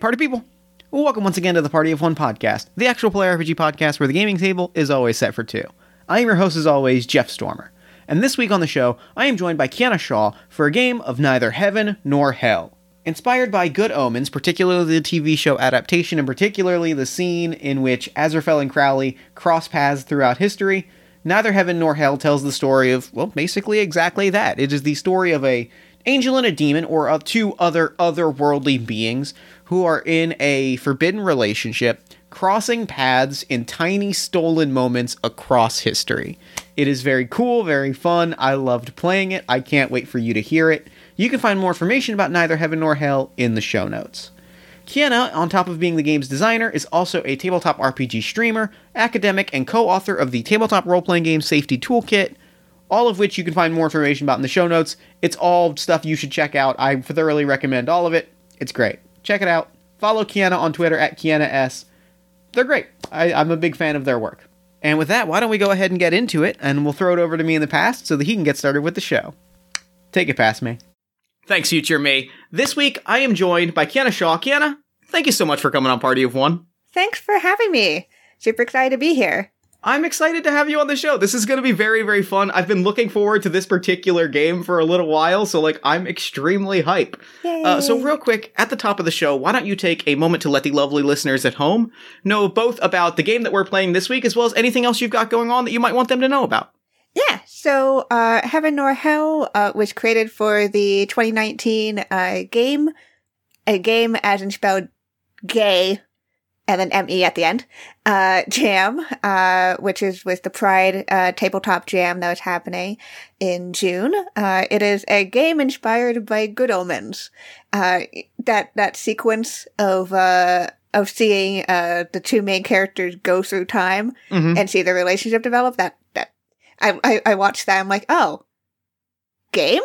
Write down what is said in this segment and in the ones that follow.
Party people! Welcome once again to the Party of One podcast, the actual play RPG podcast where the gaming table is always set for two. I am your host, as always, Jeff Stormer. And this week on the show, I am joined by Kiana Shaw for a game of neither heaven nor hell. Inspired by Good Omens, particularly the TV show adaptation, and particularly the scene in which Aziraphale and Crowley cross paths throughout history, Neither Heaven Nor Hell tells the story of, well, basically exactly that. It is the story of a angel and a demon, or of two other otherworldly beings who are in a forbidden relationship, crossing paths in tiny stolen moments across history. It is very cool, very fun. I loved playing it. I can't wait for you to hear it. You can find more information about Neither Heaven Nor Hell in the show notes. Kiana, on top of being the game's designer, is also a tabletop RPG streamer, academic, and co author of the tabletop role playing game Safety Toolkit, all of which you can find more information about in the show notes. It's all stuff you should check out. I thoroughly recommend all of it. It's great. Check it out. Follow Kiana on Twitter at Kiana S. They're great. I, I'm a big fan of their work. And with that, why don't we go ahead and get into it, and we'll throw it over to me in the past so that he can get started with the show. Take it past me. Thanks, future me. This week, I am joined by Kiana Shaw. Kiana, thank you so much for coming on Party of One. Thanks for having me. Super excited to be here. I'm excited to have you on the show. This is going to be very, very fun. I've been looking forward to this particular game for a little while, so like I'm extremely hype. Uh, so real quick, at the top of the show, why don't you take a moment to let the lovely listeners at home know both about the game that we're playing this week, as well as anything else you've got going on that you might want them to know about. Yeah, so uh, Heaven Nor Hell uh, was created for the 2019 uh, game, a game as in spelled gay, and then ME at the end, uh, jam, uh, which is with the Pride uh, tabletop jam that was happening in June. Uh, it is a game inspired by Good Omens. Uh, that that sequence of uh, of seeing uh, the two main characters go through time Mhm. and see their relationship develop. That that I I, I watched that. I'm like, oh, game?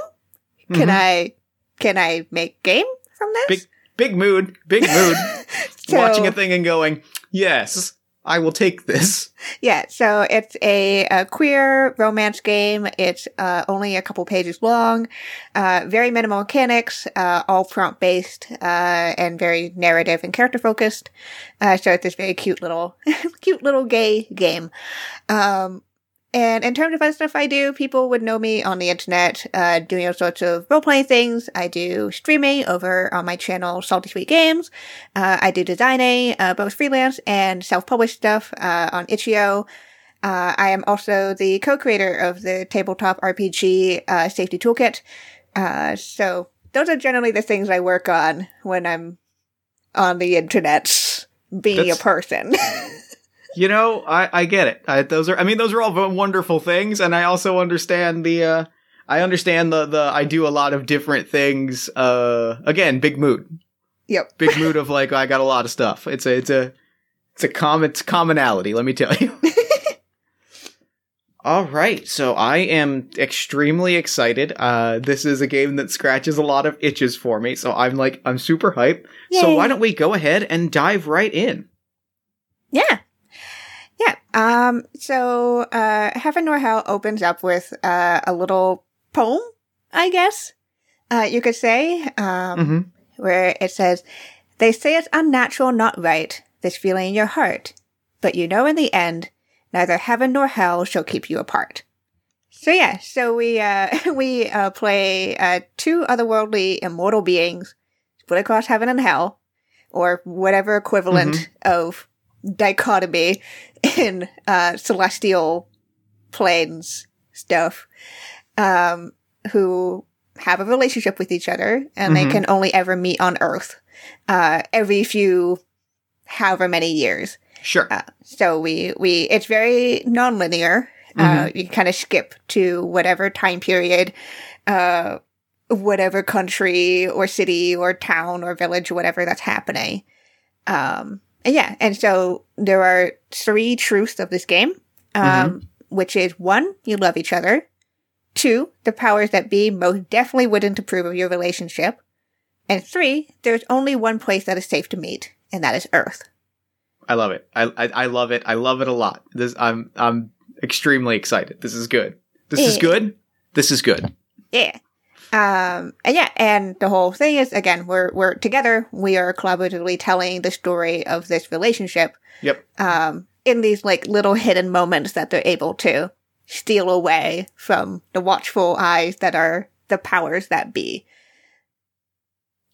Can Mhm. I can I make game from this? Big, big mood, big mood. So- Watching a thing and going, yes, I will take this. Yeah, so it's a, a queer romance game. It's uh, only a couple pages long, uh, very minimal mechanics, uh, all prompt based, uh, and very narrative and character focused. Uh, so it's this very cute little, cute little gay game. Um, and in terms of other stuff I do, people would know me on the internet, uh, doing all sorts of role playing things. I do streaming over on my channel, Salty Sweet Games. Uh, I do designing, uh, both freelance and self-published stuff, uh, on itch.io. Uh, I am also the co-creator of the tabletop RPG, uh, Safety Toolkit. Uh, so those are generally the things I work on when I'm on the internet being That's- a person. You know, I, I get it. I, those are, I mean, those are all wonderful things, and I also understand the, uh, I understand the, the, I do a lot of different things. Uh, again, big mood, yep. big mood of like, I got a lot of stuff. It's a, it's a, it's a common, it's commonality. Let me tell you. All right, so I am extremely excited. Uh, this is a game that scratches a lot of itches for me, so I'm like, I'm super hype. So why don't we go ahead and dive right in? Yeah. Um, so, uh, Heaven or Hell opens up with, uh, a little poem, I guess, uh, you could say, um, Mm-hmm. where it says, They say it's unnatural, not right, this feeling in your heart. But you know in the end, neither heaven nor hell shall keep you apart. So yeah, so we, uh, we, uh, play, uh, two otherworldly immortal beings split across heaven and hell, or whatever equivalent of dichotomy in, uh, celestial planes stuff, um, who have a relationship with each other and Mhm. they can only ever meet on Earth, uh, every few, however many years. Sure. Uh, so we, we, it's very nonlinear. Uh, you kind of skip to whatever time period, uh, whatever country or city or town or village, whatever that's happening. Um, yeah, and so there are three truths of this game, um, which is one, you love each other. Two, the powers that be most definitely wouldn't approve of your relationship. And three, there's only one place that is safe to meet, and that is Earth. I love it. I, I I love it. I love it a lot. This I'm I'm extremely excited. This is good. This is good. This is good. Yeah. Um, and yeah, and the whole thing is again, we're we're together. We are collaboratively telling the story of this relationship. Yep. Um, in these like little hidden moments that they're able to steal away from the watchful eyes that are the powers that be.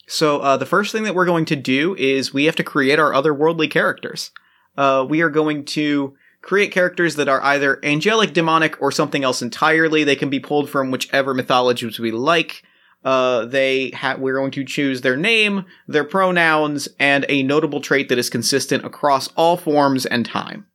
So uh, the first thing that we're going to do is we have to create our otherworldly characters. Uh, we are going to create characters that are either angelic, demonic, or something else entirely. They can be pulled from whichever mythologies we like. Uh, they ha- we're going to choose their name, their pronouns, and a notable trait that is consistent across all forms and time.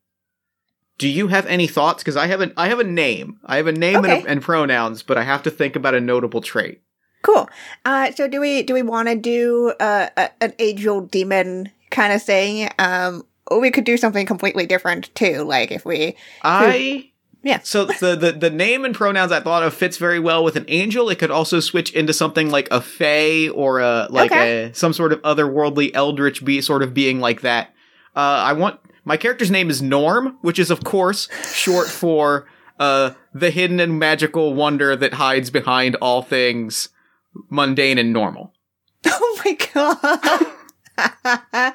Do you have any thoughts? Because I have a I have a name. I have a name and, a, and pronouns, but I have to think about a notable trait. Cool. Uh, so do we do we want to do uh, a, an angel demon kind of thing? Um, we could do something completely different too. Like if we I Yeah. So the, the the name and pronouns I thought of fits very well with an angel. It could also switch into something like a fae or a like Okay. a some sort of otherworldly eldritch be sort of being like that. Uh, I want my character's name is Norm, which is of course short for uh the hidden and magical wonder that hides behind all things mundane and normal. oh my god.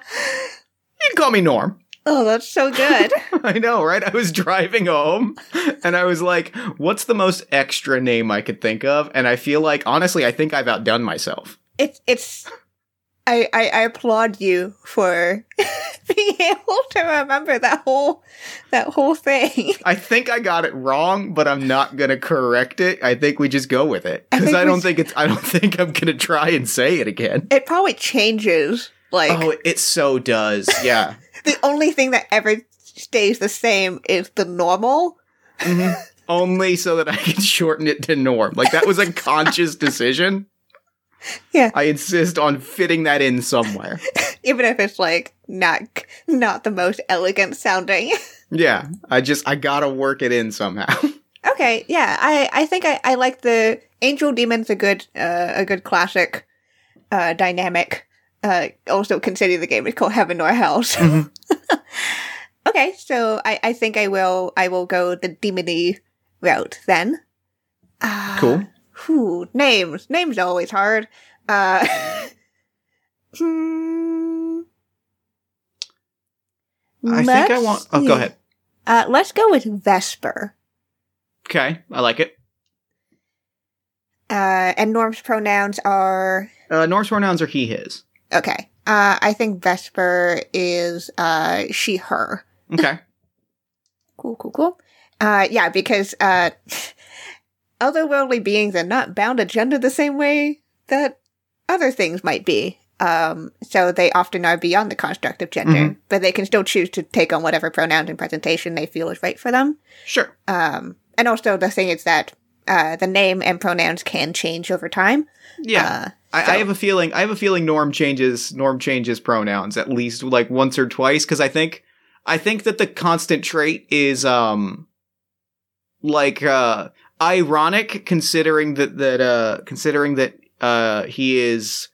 Can call me Norm. oh, that's so good. I know, right? I was driving home and I was like, what's the most extra name I could think of? And I feel like, honestly, I think I've outdone myself. it's it's I, I I applaud you for being able to remember that whole that whole thing. I think I got it wrong, but I'm not going to correct it. I think we just go with it. Because think I, don't think it's, I don't think I'm going to try and say it again. It probably changes. Like Oh, it so does. Yeah. the only thing that ever stays the same is the normal. Mhm. Only so that I can shorten it to Norm. Like that was a conscious decision. Yeah. I insist on fitting that in somewhere. even if it's like not not the most elegant sounding. Yeah. I just, I gotta work it in somehow. okay, yeah, I I think I, I like the angel demon's a good uh, a good classic uh, dynamic. Uh, also considering the game is called Heaven or Hell. So. Mhm. okay, so I I think I will I will go the demony route then. Uh, Cool. Whew, names names are always hard. Uh, hmm. I think I want, oh, go ahead. Uh, let's go with Vesper. Okay. I like it. Uh, and Norm's pronouns are Uh, Norm's pronouns are he, his. Okay. Uh, I think Vesper is uh she her. Okay. Cool, cool, cool. Uh, yeah, because uh, otherworldly beings are not bound to gender the same way that other things might be. Um, so they often are beyond the construct of gender, Mhm. but they can still choose to take on whatever pronouns and presentation they feel is right for them. Sure. Um, and also the thing is that uh, the name and pronouns can change over time. Yeah. Uh, I, so- I have a feeling. I have a feeling Norm changes. Norm changes pronouns at least like once or twice because I think I think that the constant trait is um like uh ironic considering that that uh considering that uh he is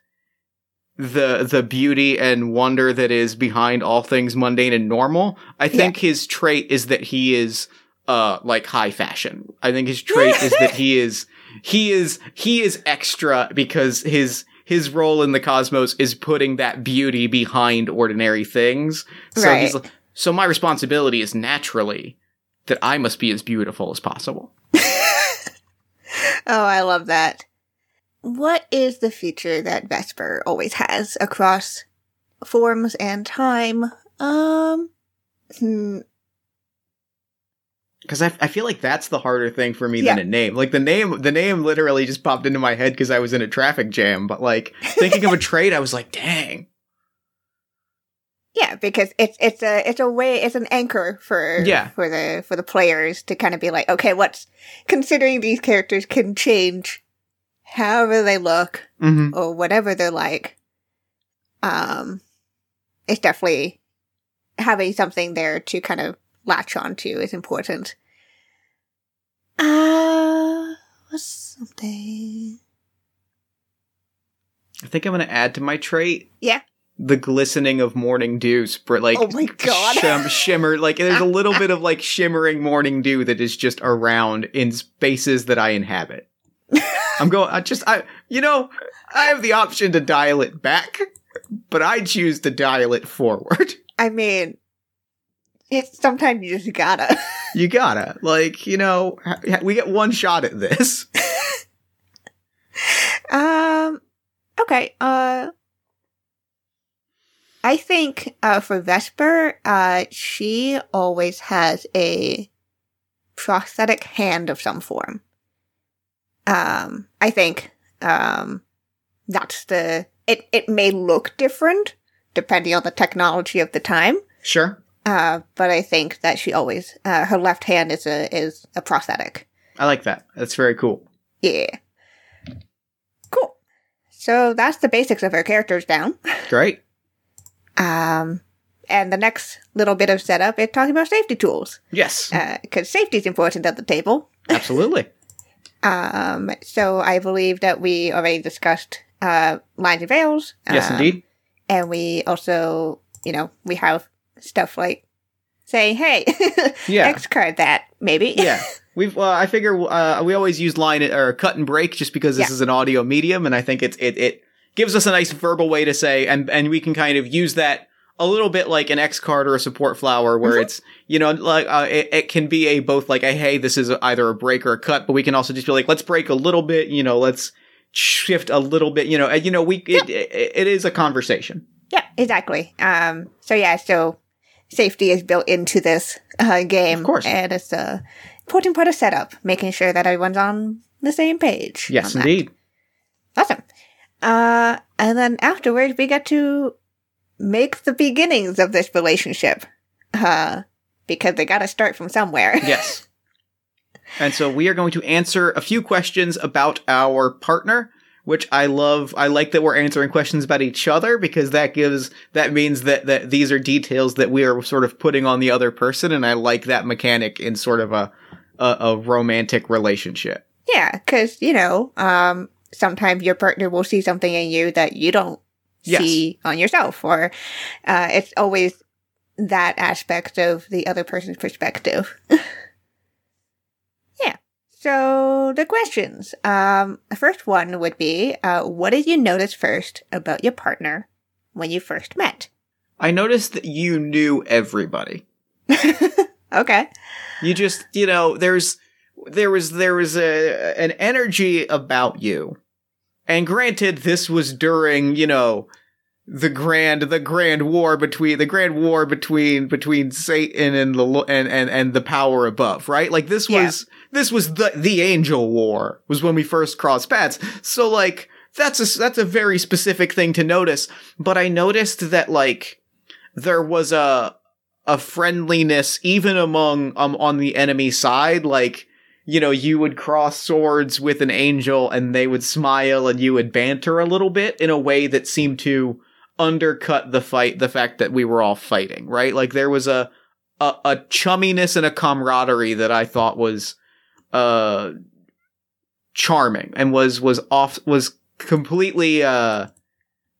the the beauty and wonder that is behind all things mundane and normal. I think his trait is that he is uh like high fashion. I think his trait is that he is he is he is extra because his his role in the cosmos is putting that beauty behind ordinary things. So he's so my responsibility is naturally that I must be as beautiful as possible. Oh, I love that. What is the feature that Vesper always has across forms and time? Um, hmm, Because I, I feel like that's the harder thing for me Yeah. than a name. Like the name, the name literally just popped into my head because I was in a traffic jam. But like thinking of a trade, I was like, dang. yeah, because it's it's a it's a way it's an anchor for Yeah. for the for the players to kind of be like, okay, what's considering these characters can change however they look Mm-hmm. or whatever they're like. Um, it's definitely having something there to kind of latch onto is important. Uh, what's something? I think I'm gonna add to my trait. Yeah. The glistening of morning dew, spr- like Oh my God. shim- shimmer. Like there's a little bit of like shimmering morning dew that is just around in spaces that I inhabit. I'm going. I just I you know I have the option to dial it back, but I choose to dial it forward. I mean, it's sometimes you just gotta. You gotta like you know we get one shot at this. Um. Okay. Uh. I think uh, for Vesper, uh, she always has a prosthetic hand of some form. Um, I think um, that's the. It it may look different depending on the technology of the time, Sure, uh, but I think that she always uh, her left hand is a is a prosthetic. I like that. That's very cool. Yeah. Cool. So that's the basics of her characters down. Great. Um, and the next little bit of setup is talking about safety tools, Yes, Uh, because safety is important at the table. absolutely. Um, so I believe that we already discussed uh, lines and veils. Yes, um, indeed. And we also, you know, we have stuff like say, "Hey, Yeah. X card that maybe." yeah we've uh, i figure uh, we always use line or cut and break just because this Yeah. is an audio medium and i think it's it, it gives us a nice verbal way to say and and we can kind of use that a little bit like an x card or a support flower where it's you know like uh, it, it can be a both like a hey this is either a break or a cut but we can also just be like let's break a little bit you know let's shift a little bit you know and, you know we it, it, it is a conversation Yeah, exactly. Um, so yeah, so safety is built into this uh, game, Of course. and it's a important part of setup, making sure that everyone's on the same page. yes that. indeed Awesome. Uh, and then afterwards, we get to make the beginnings of this relationship, uh, because they got to start from somewhere. Yes. And so we are going to answer a few questions about our partner, which I love. I like that we're answering questions about each other because that gives that means that that these are details that we are sort of putting on the other person, and I like that mechanic in sort of a a, a romantic relationship. yeah, because you know, um, sometimes your partner will see something in you that you don't Yes. see on yourself, or uh, it's always that aspect of the other person's perspective. So the questions. Um, the first one would be, uh, what did you notice first about your partner when you first met? I noticed that you knew everybody. okay. You just, you know, there's there was there was a an energy about you. And granted this was during, you know, the grand the grand war between the grand war between between Satan and the and and and the power above, right? Like this Yeah. was this was the the angel war was when we first crossed paths. So like that's a that's a very specific thing to notice, but I noticed that like there was a a friendliness even among um on the enemy side like you know you would cross swords with an angel and they would smile and you would banter a little bit in a way that seemed to undercut the fight the fact that we were all fighting right like there was a a, a chumminess and a camaraderie that i thought was uh charming and was was off was completely uh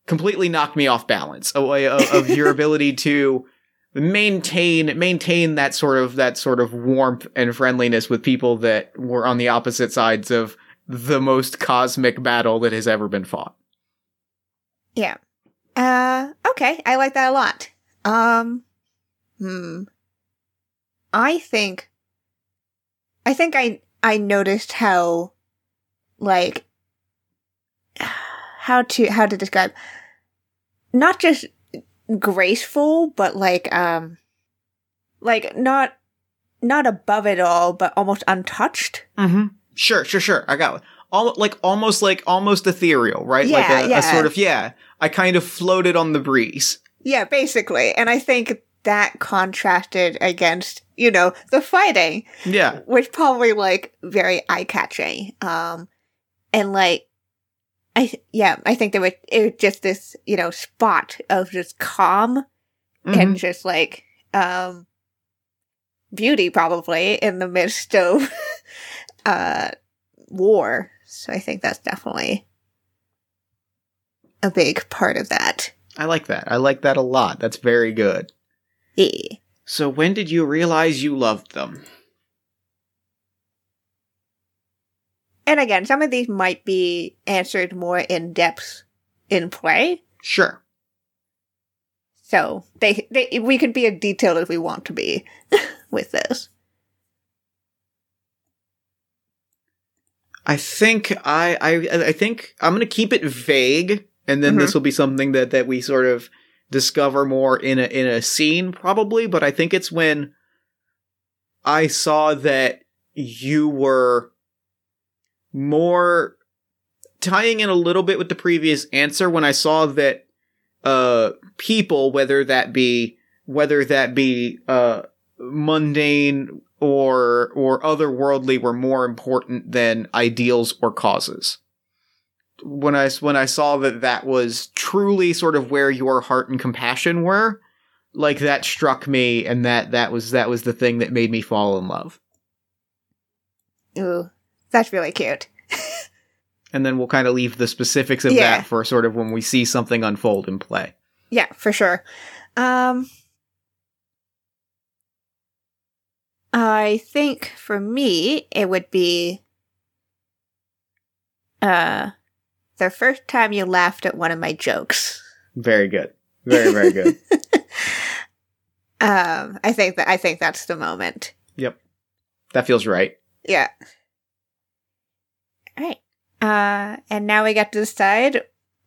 completely knocked me off balance of, of your ability to maintain maintain that sort of that sort of warmth and friendliness with people that were on the opposite sides of the most cosmic battle that has ever been fought. Yeah. Uh, okay. I like that a lot. Um, hmm. I think, I think I, I noticed how, like, how to, how to describe, not just graceful, but like, um, like not, not above it all, but almost untouched. Mm-hmm. Sure, sure, sure. I got it. All, like almost like almost ethereal, right? like Yeah, a, yeah. a sort of yeah. I kind of floated on the breeze. Yeah, basically. And I think that contrasted against, you know, the fighting. Yeah. which probably like very eye catching. Um, and like, I th- yeah, I think there was it was just this you know spot of just calm Mhm. and just like um beauty probably in the midst of uh war. So I think that's definitely a big part of that. I like that. I like that a lot. That's very good. Yeah. So when did you realize you loved them? And again, some of these might be answered more in depth in play. Sure. So they, they we can be as detailed as we want to be with this. I think I I I think I'm gonna keep it vague, and then this will be something that that we sort of discover more in a in a scene probably. But I think it's when I saw that you were more tying in a little bit with the previous answer when I saw that uh people, whether that be whether that be uh mundane or or otherworldly were more important than ideals or causes. When I when I saw that that was truly sort of where your heart and compassion were, like that struck me, and that that was that was the thing that made me fall in love. Ooh, that's really cute. And then we'll kind of leave the specifics of Yeah. that for sort of when we see something unfold in play. Yeah, for sure. Um, I think for me, it would be uh, the first time you laughed at one of my jokes. Very good. Very very good. Um, I think that I think that's the moment. yep. That feels right. Yeah. All right. Uh, and now we get to decide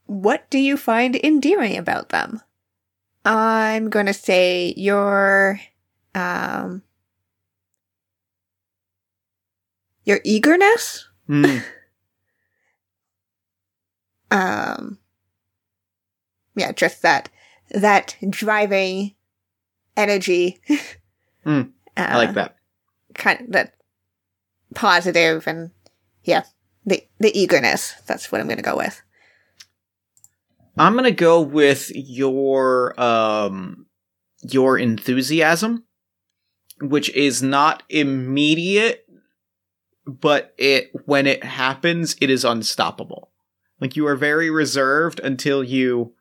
what do you find endearing about them? I'm going to say your um your eagerness. Mm. Um yeah, just that that driving energy. Mm, I like that. kind of that positive and yeah, the the eagerness. That's what I'm going to go with. I'm gonna go with your um your enthusiasm, which is not immediate, but it when it happens, it is unstoppable. Like you are very reserved until you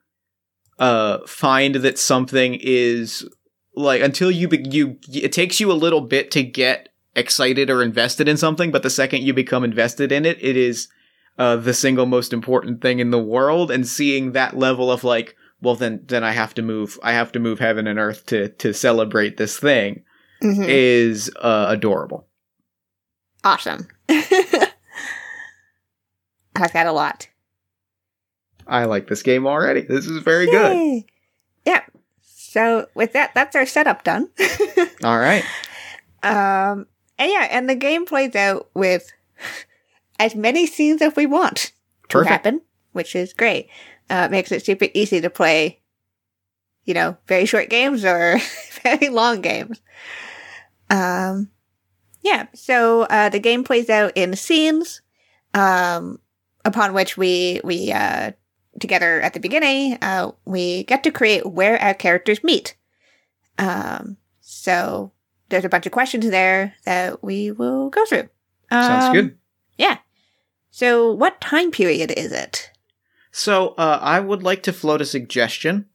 uh find that something is like until you be- you it takes you a little bit to get excited or invested in something, but the second you become invested in it, it is uh, the single most important thing in the world. And seeing that level of like, well, then then I have to move. I have to move heaven and earth to to celebrate this thing Mhm. is uh, adorable. Awesome. I like that a lot. I like this game already. This is very good. Yeah. So with that, that's our setup done. All right. um, and yeah, and the game plays out with as many scenes as we want to happen, which is great. Uh, makes it super easy to play, you know, very short games or very long games. Um, yeah, so uh, the game plays out in scenes, um, upon which we we uh, together at the beginning uh, we get to create where our characters meet. Um, so there's a bunch of questions there that we will go through. Sounds Um, good. Yeah. So what time period is it? So uh, I would like to float a suggestion.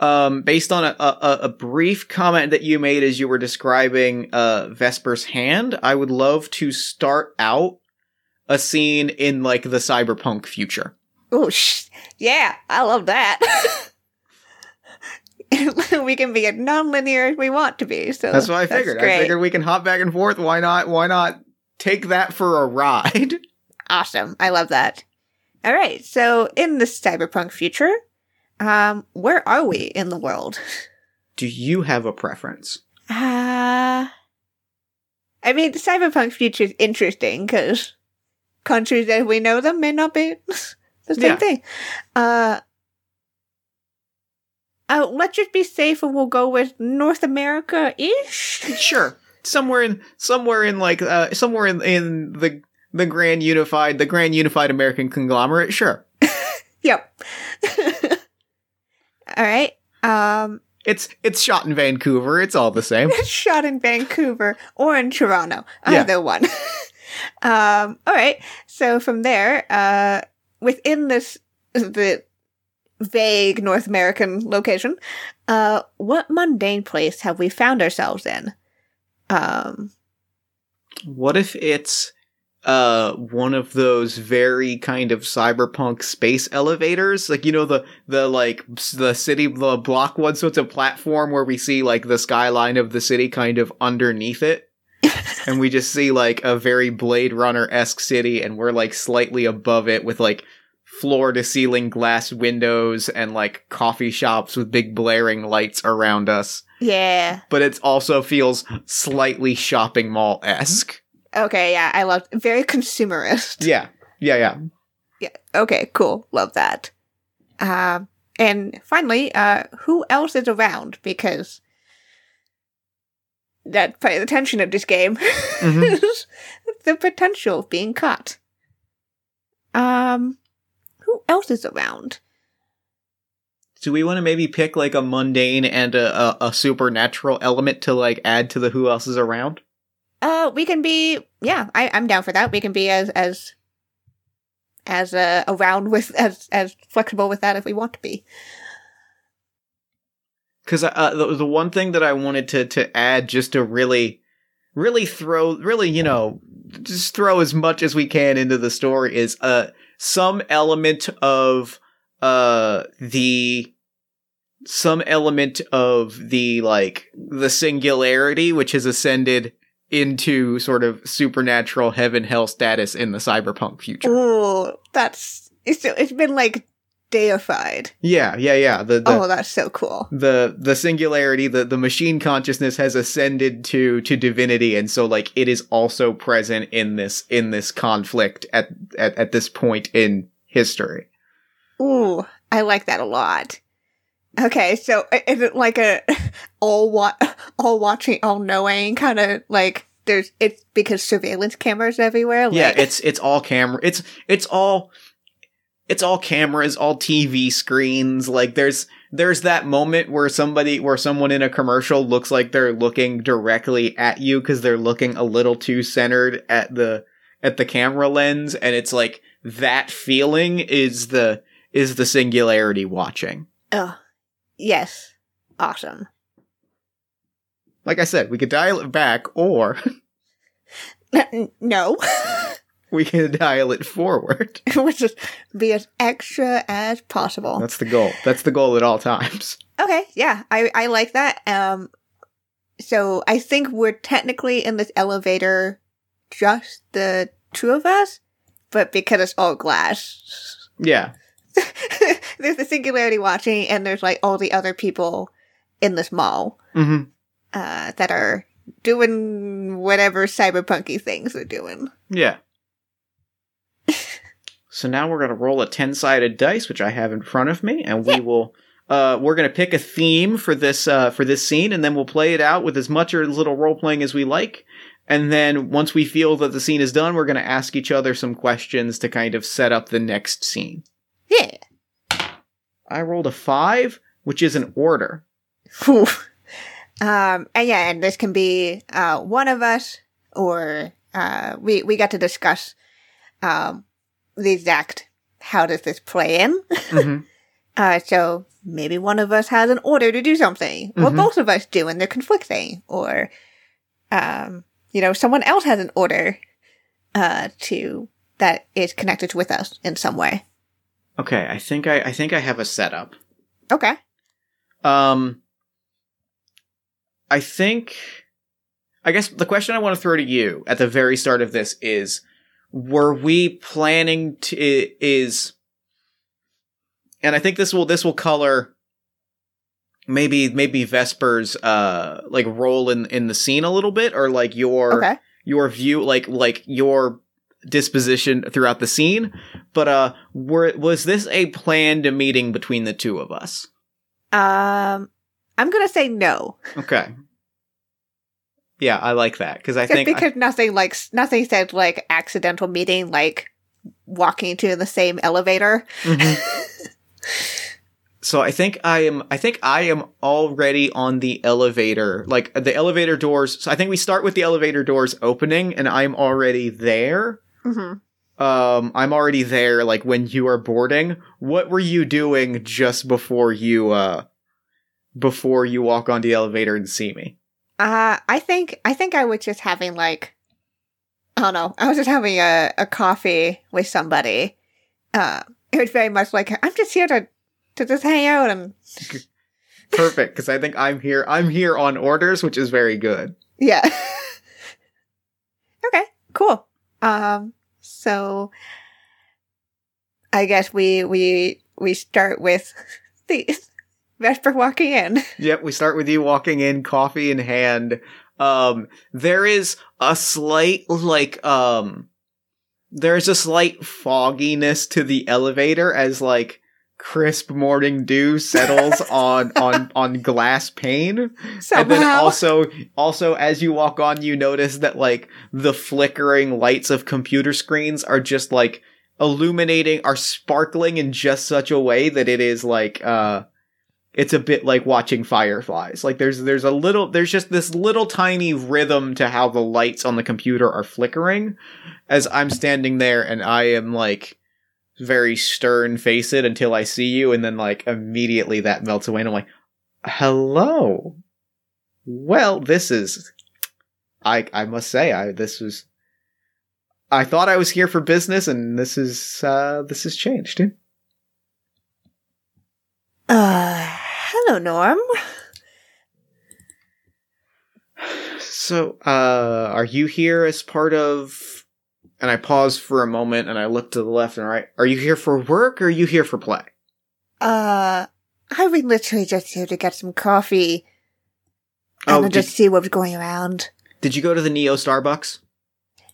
Um, based on a, a, a brief comment that you made as you were describing uh, Vesper's hand, I would love to start out a scene in like the cyberpunk future. Oh, sh- yeah, I love that. we can be as non-linear as we want to be. So That's what I figured. I figured we can hop back and forth. Why not? Why not take that for a ride? Awesome. I love that. All right. So in the cyberpunk future, um, where are we in the world? Do you have a preference? Uh, I mean, the cyberpunk future is interesting because countries as we know them may not be the same Yeah. thing. Uh, uh, let's just be safe and we'll go with North America ish. Sure. Somewhere in somewhere in like uh somewhere in in the the grand unified the grand unified American conglomerate. Sure. yep. All right. Um, It's it's shot in Vancouver. It's all the same. it's shot in Vancouver or in Toronto. Yeah. Either one. um, all right. So from there, uh, within this the vague North American location, uh, what mundane place have we found ourselves in? Um, What if it's uh one of those very kind of cyberpunk space elevators. Like you know the the like the city the block one so it's a platform where we see like the skyline of the city kind of underneath it. And we just see like a very blade runner-esque city and we're like slightly above it with like floor to ceiling glass windows and like coffee shops with big blaring lights around us. Yeah. but it also feels slightly shopping mall-esque Okay, yeah, I love very consumerist. yeah yeah yeah Yeah. Okay, cool. Love that. Um, and finally, uh, who else is around? Because that the tension of this game Mhm. is the potential of being caught. Um, who else is around? Do we want to maybe pick like a mundane and a, a, a supernatural element to like add to the who else is around? Uh, we can be. Yeah, I, I'm down for that. We can be as as as uh, around with as as flexible with that if we want to be. Because uh, the, the one thing that I wanted to to add just to really, really throw, really you know, just throw as much as we can into the story is uh some element of uh the some element of the like the singularity which has ascended into sort of supernatural heaven hell status in the cyberpunk future. Ooh, that's it's it's been like deified. Yeah, yeah, yeah. The the oh, that's so cool. the the singularity, the the machine consciousness has ascended to to divinity, and so like it is also present in this in this conflict at at, at this point in history. Ooh, I like that a lot. Okay, so is it like a all wa- all watching, all knowing kind of like there's it's because surveillance cameras everywhere. Like, Yeah, it's it's all camera. It's it's all it's all cameras, all TV screens. Like there's there's that moment where somebody where someone in a commercial looks like they're looking directly at you because they're looking a little too centered at the at the camera lens, and it's like that feeling is the is the singularity watching. Ugh. Yes, awesome. Like I said, we could dial it back, or no, we can dial it forward. which just be as extra as possible. That's the goal. That's the goal at all times. Okay, yeah, I I like that. Um, so I think we're technically in this elevator, just the two of us, but because it's all glass, Yeah. There's the singularity watching, and there's like all the other people in this mall hmm uh, that are doing whatever cyberpunky things they're doing. Yeah. so now we're gonna roll a ten-sided dice, which I have in front of me, and we will. Uh, we're gonna pick a theme for this uh, for this scene, and then we'll play it out with as much or as little role playing as we like. And then once we feel that the scene is done, we're gonna ask each other some questions to kind of set up the next scene. Yeah. I rolled a five, which is an order. Um, and yeah, and this can be uh, one of us, or uh, we we got to discuss um, the exact how does this play in. Mhm. Uh, so maybe one of us has an order to do something, or Mhm. both of us do, and they're conflicting, or um, you know, someone else has an order uh, to that is connected with us in some way. Okay, I think I I think I have a setup. Okay. Um, I think, I guess the question I want to throw to you at the very start of this is, were we planning to, is, and I think this will, this will color maybe, maybe Vesper's, uh, like role in, in the scene a little bit, or like your, Okay. your view, like, like your disposition throughout the scene. But, uh, were, was this a planned meeting between the two of us? Um, I'm gonna say no. Okay. Yeah, I like that because I Just think because nothing like nothing said like accidental meeting like walking to the same elevator. Mhm. so I think I am. I think I am already on the elevator. Like the elevator doors. So I think we start with the elevator doors opening, and I'm already there. Hmm Um, I'm already there. Like when you are boarding. What were you doing just before you uh before you walk on the elevator and see me? Uh, I think I think I was just having like I don't know. I was just having a, a coffee with somebody. Uh, it was very much like I'm just here to to just hang out and Perfect, because I think I'm here. I'm here on orders, which is very good. yeah. okay, cool. Um, so I guess we we we start with the Vesper walking in. Yep, we start with you walking in, coffee in hand. Um, there is a slight, like, um, there's a slight fogginess to the elevator as, like, crisp morning dew settles on, on, on glass pane. Somehow. And then also, also as you walk on, you notice that, like, the flickering lights of computer screens are just, like, illuminating, are sparkling in just such a way that it is, like, uh, it's a bit like watching fireflies. Like there's there's a little there's just this little tiny rhythm to how the lights on the computer are flickering as I'm standing there and I am like very stern face it until I see you and then like immediately that melts away and I'm like hello. Well, this is I I must say I this was I thought I was here for business and this is uh this has changed. Dude. Uh, hello, Norm. So, uh, are you here as part of? And I pause for a moment and I look to the left and right. Are you here for work or are you here for play? Uh, I was literally just here to get some coffee and Oh, did, just see what was going around. did you go to the Neo Starbucks?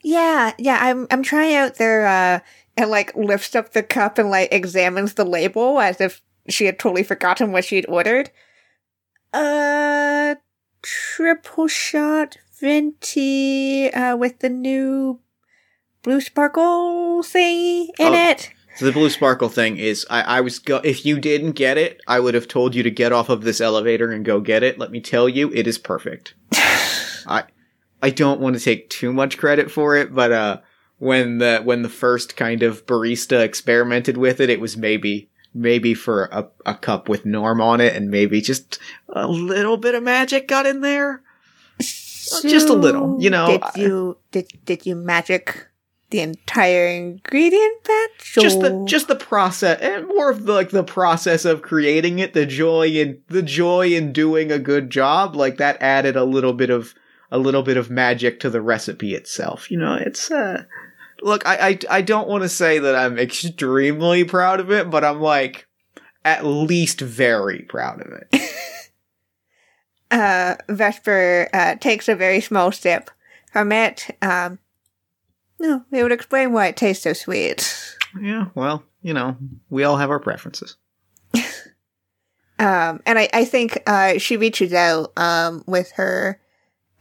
Yeah, yeah, I'm I'm trying out their uh and like lifts up the cup and like examines the label as if she had totally forgotten what she'd ordered. Uh triple shot venti uh with the new blue sparkle thing in Oh. it. So the blue sparkle thing is, I, I was go. If you didn't get it, I would have told you to get off of this elevator and go get it. Let me tell you, it is perfect. I, I don't want to take too much credit for it, but uh, when the when the first kind of barista experimented with it, it was maybe maybe for a, a cup with Norm on it, and maybe just a little bit of magic got in there. just a little, you know, Did you did did you magic the entire ingredient batch? just the just the process and more of the, like the process of creating it the joy in the joy in doing a good job like that added a little bit of a little bit of magic to the recipe itself you know it's uh look i i, I don't want to say that i'm extremely proud of it but i'm like at least very proud of it uh, Vesper uh, takes a very small sip from it. Um, no, it would explain why it tastes so sweet. yeah well you know we all have our preferences Um, and I, I think uh, she reaches out um, with her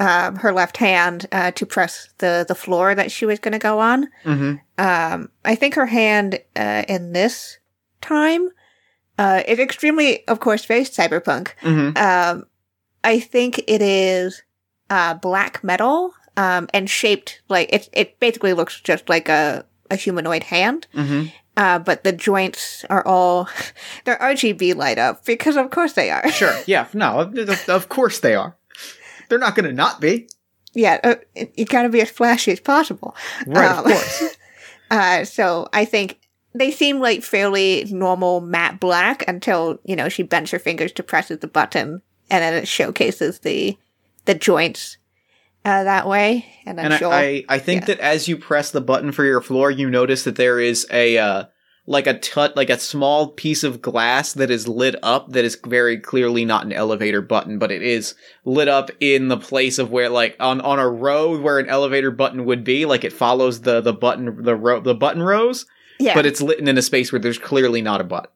um, her left hand uh, to press the, the floor that she was going to go on. mm-hmm Um, I think her hand uh, in this time uh, is extremely, of course, very cyberpunk. mm-hmm Um, I think it is uh, black metal um, and shaped like it. It basically looks just like a, a humanoid hand, mm-hmm uh, but the joints are all they're RGB light up because of course they are. sure yeah no of, of course they are they're not gonna not be yeah, uh, it, you gotta be as flashy as possible. right Um, of course Uh, so I think they seem like fairly normal matte black until you know she bends her fingers to press the button, and then it showcases the the joints uh, that way, and and. I, I, I think yeah. that as you press the button for your floor, you notice that there is a uh, like a tut like a small piece of glass that is lit up that is very clearly not an elevator button, but it is lit up in the place of where like on on a row where an elevator button would be, like it follows the the button the row the button rows, yeah, but it's lit in a space where there's clearly not a button.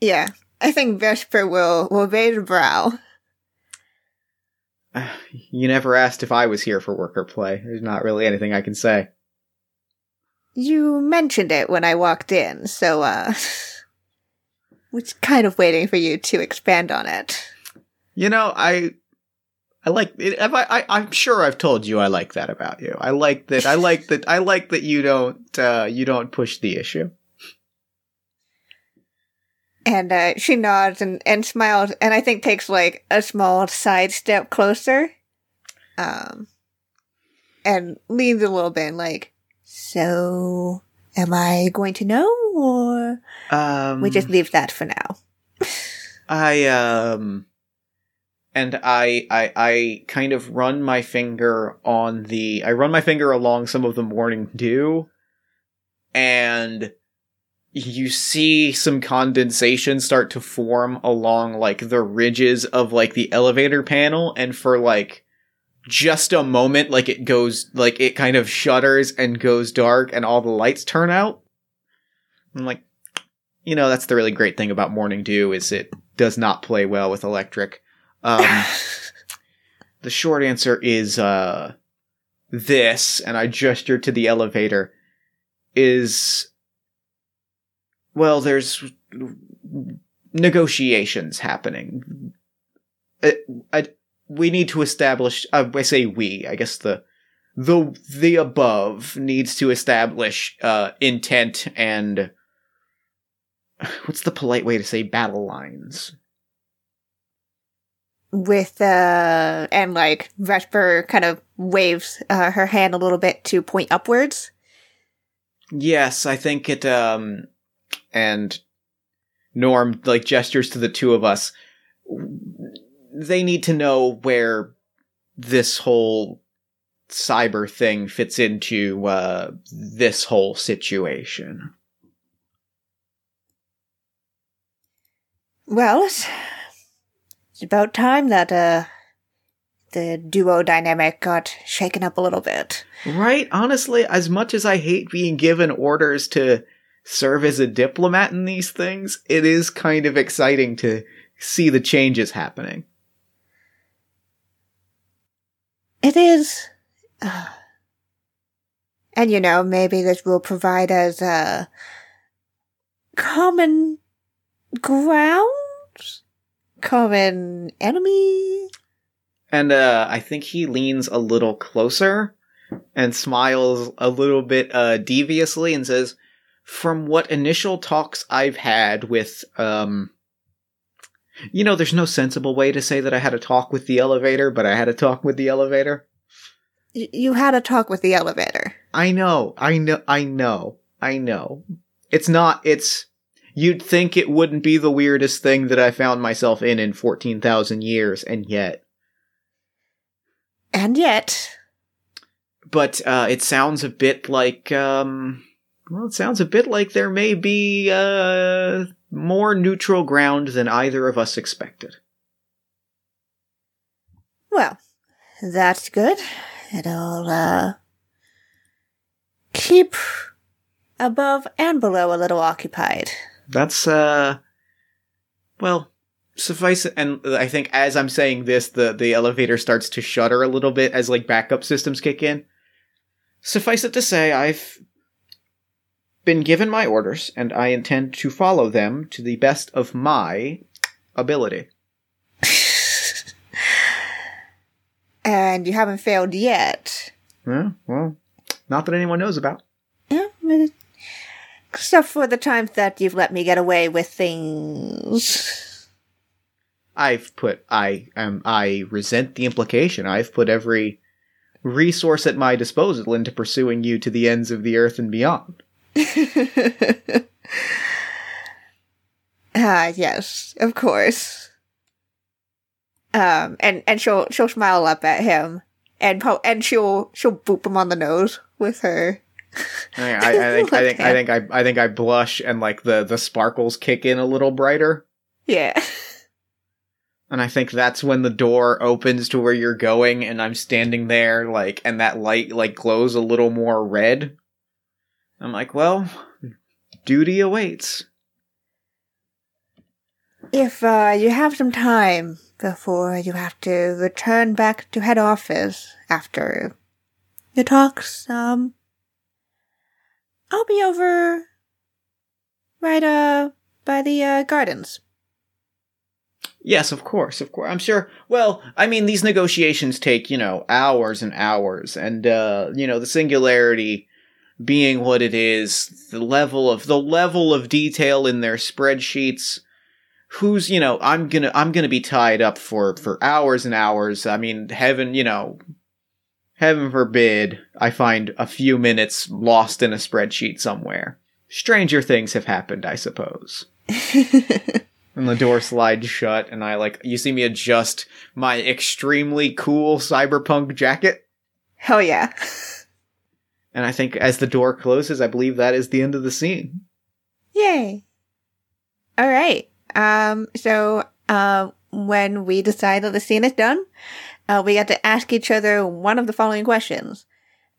yeah. I think Vesper will will raise a brow. You never asked if I was here for work or play. There's not really anything I can say. You mentioned it when I walked in, so uh, was kind of waiting for you to expand on it. You know, I I like it. Have I, I I'm sure I've told you I like that about you. I like that. I like that. I like that you don't uh, you don't push the issue. And uh, she nods and, and smiles, and I think takes like a small side step closer. Um, and leans a little bit, like, so am I going to know, or Um, we just leave that for now? I um and I I I kind of run my finger on the I run my finger along some of the morning dew and you see some condensation start to form along like the ridges of like the elevator panel and for like just a moment like it goes like it kind of shudders and goes dark and all the lights turn out. I'm like you know that's the really great thing about morning dew is it does not play well with electric. Um, the short answer is uh, this, and I gesture to the elevator. Is well, there's negotiations happening. Uh, I, we need to establish. Uh, I say we. I guess the the the above needs to establish uh, intent and what's the polite way to say battle lines? With, uh, and like, Vesper kind of waves uh, her hand a little bit to point upwards. Yes, I think it um and Norm like gestures to the two of us. They need to know where this whole cyber thing fits into uh this whole situation. Well, it's, it's about time that, uh, the duo dynamic got shaken up a little bit. Right? Honestly, as much as I hate being given orders to serve as a diplomat in these things, it is kind of exciting to see the changes happening. It is. Uh, and you know, maybe this will provide us a common ground? Common enemy? And uh, I think he leans a little closer and smiles a little bit uh, deviously and says, From what initial talks I've had with, um, you know, there's no sensible way to say that I had a talk with the elevator, but I had a talk with the elevator. You had a talk with the elevator. I know, I know, I know, I know. It's not, it's, you'd think it wouldn't be the weirdest thing that I found myself in in 14,000 years, and yet. And yet, but uh, it sounds a bit like um, well, it sounds a bit like there may be uh, more neutral ground than either of us expected. well, that's good. It'll, uh, keep above and below a little occupied. That's uh, well, suffice it. And I think as I'm saying this, the the elevator starts to shudder a little bit as like backup systems kick in. Suffice it to say, I've been given my orders, and I intend to follow them to the best of my ability. and you haven't failed yet. Yeah, well, not that anyone knows about. Yeah, except for the times that you've let me get away with things. I've put I um I resent the implication. I've put every resource at my disposal into pursuing you to the ends of the earth and beyond. Ah, yes, of course. Um, and and she'll she'll smile up at him, and po- and she'll she'll boop him on the nose with her. I, I, I think I think I think I I think I blush and like the the sparkles kick in a little brighter. Yeah. And I think that's when the door opens to where you're going and I'm standing there like and that light like glows a little more red. I'm like, well, duty awaits. If uh, you have some time before you have to return back to head office after the talks, um, I'll be over right uh by the uh, gardens. Yes, of course, of course. I'm sure. Well, I mean, these negotiations take, you know, hours and hours, and uh, you know, the singularity being what it is, the level of the level of detail in their spreadsheets. Who's, you know, I'm gonna, I'm gonna be tied up for for hours and hours. I mean, heaven, you know, heaven forbid, I find a few minutes lost in a spreadsheet somewhere. Stranger things have happened, I suppose. and the door slides shut, and I like, you see me adjust my extremely cool cyberpunk jacket. Hell yeah. And I think as the door closes, I believe that is the end of the scene. Yay. All right. Um, so, uh, when we decide that the scene is done, uh, we get to ask each other one of the following questions.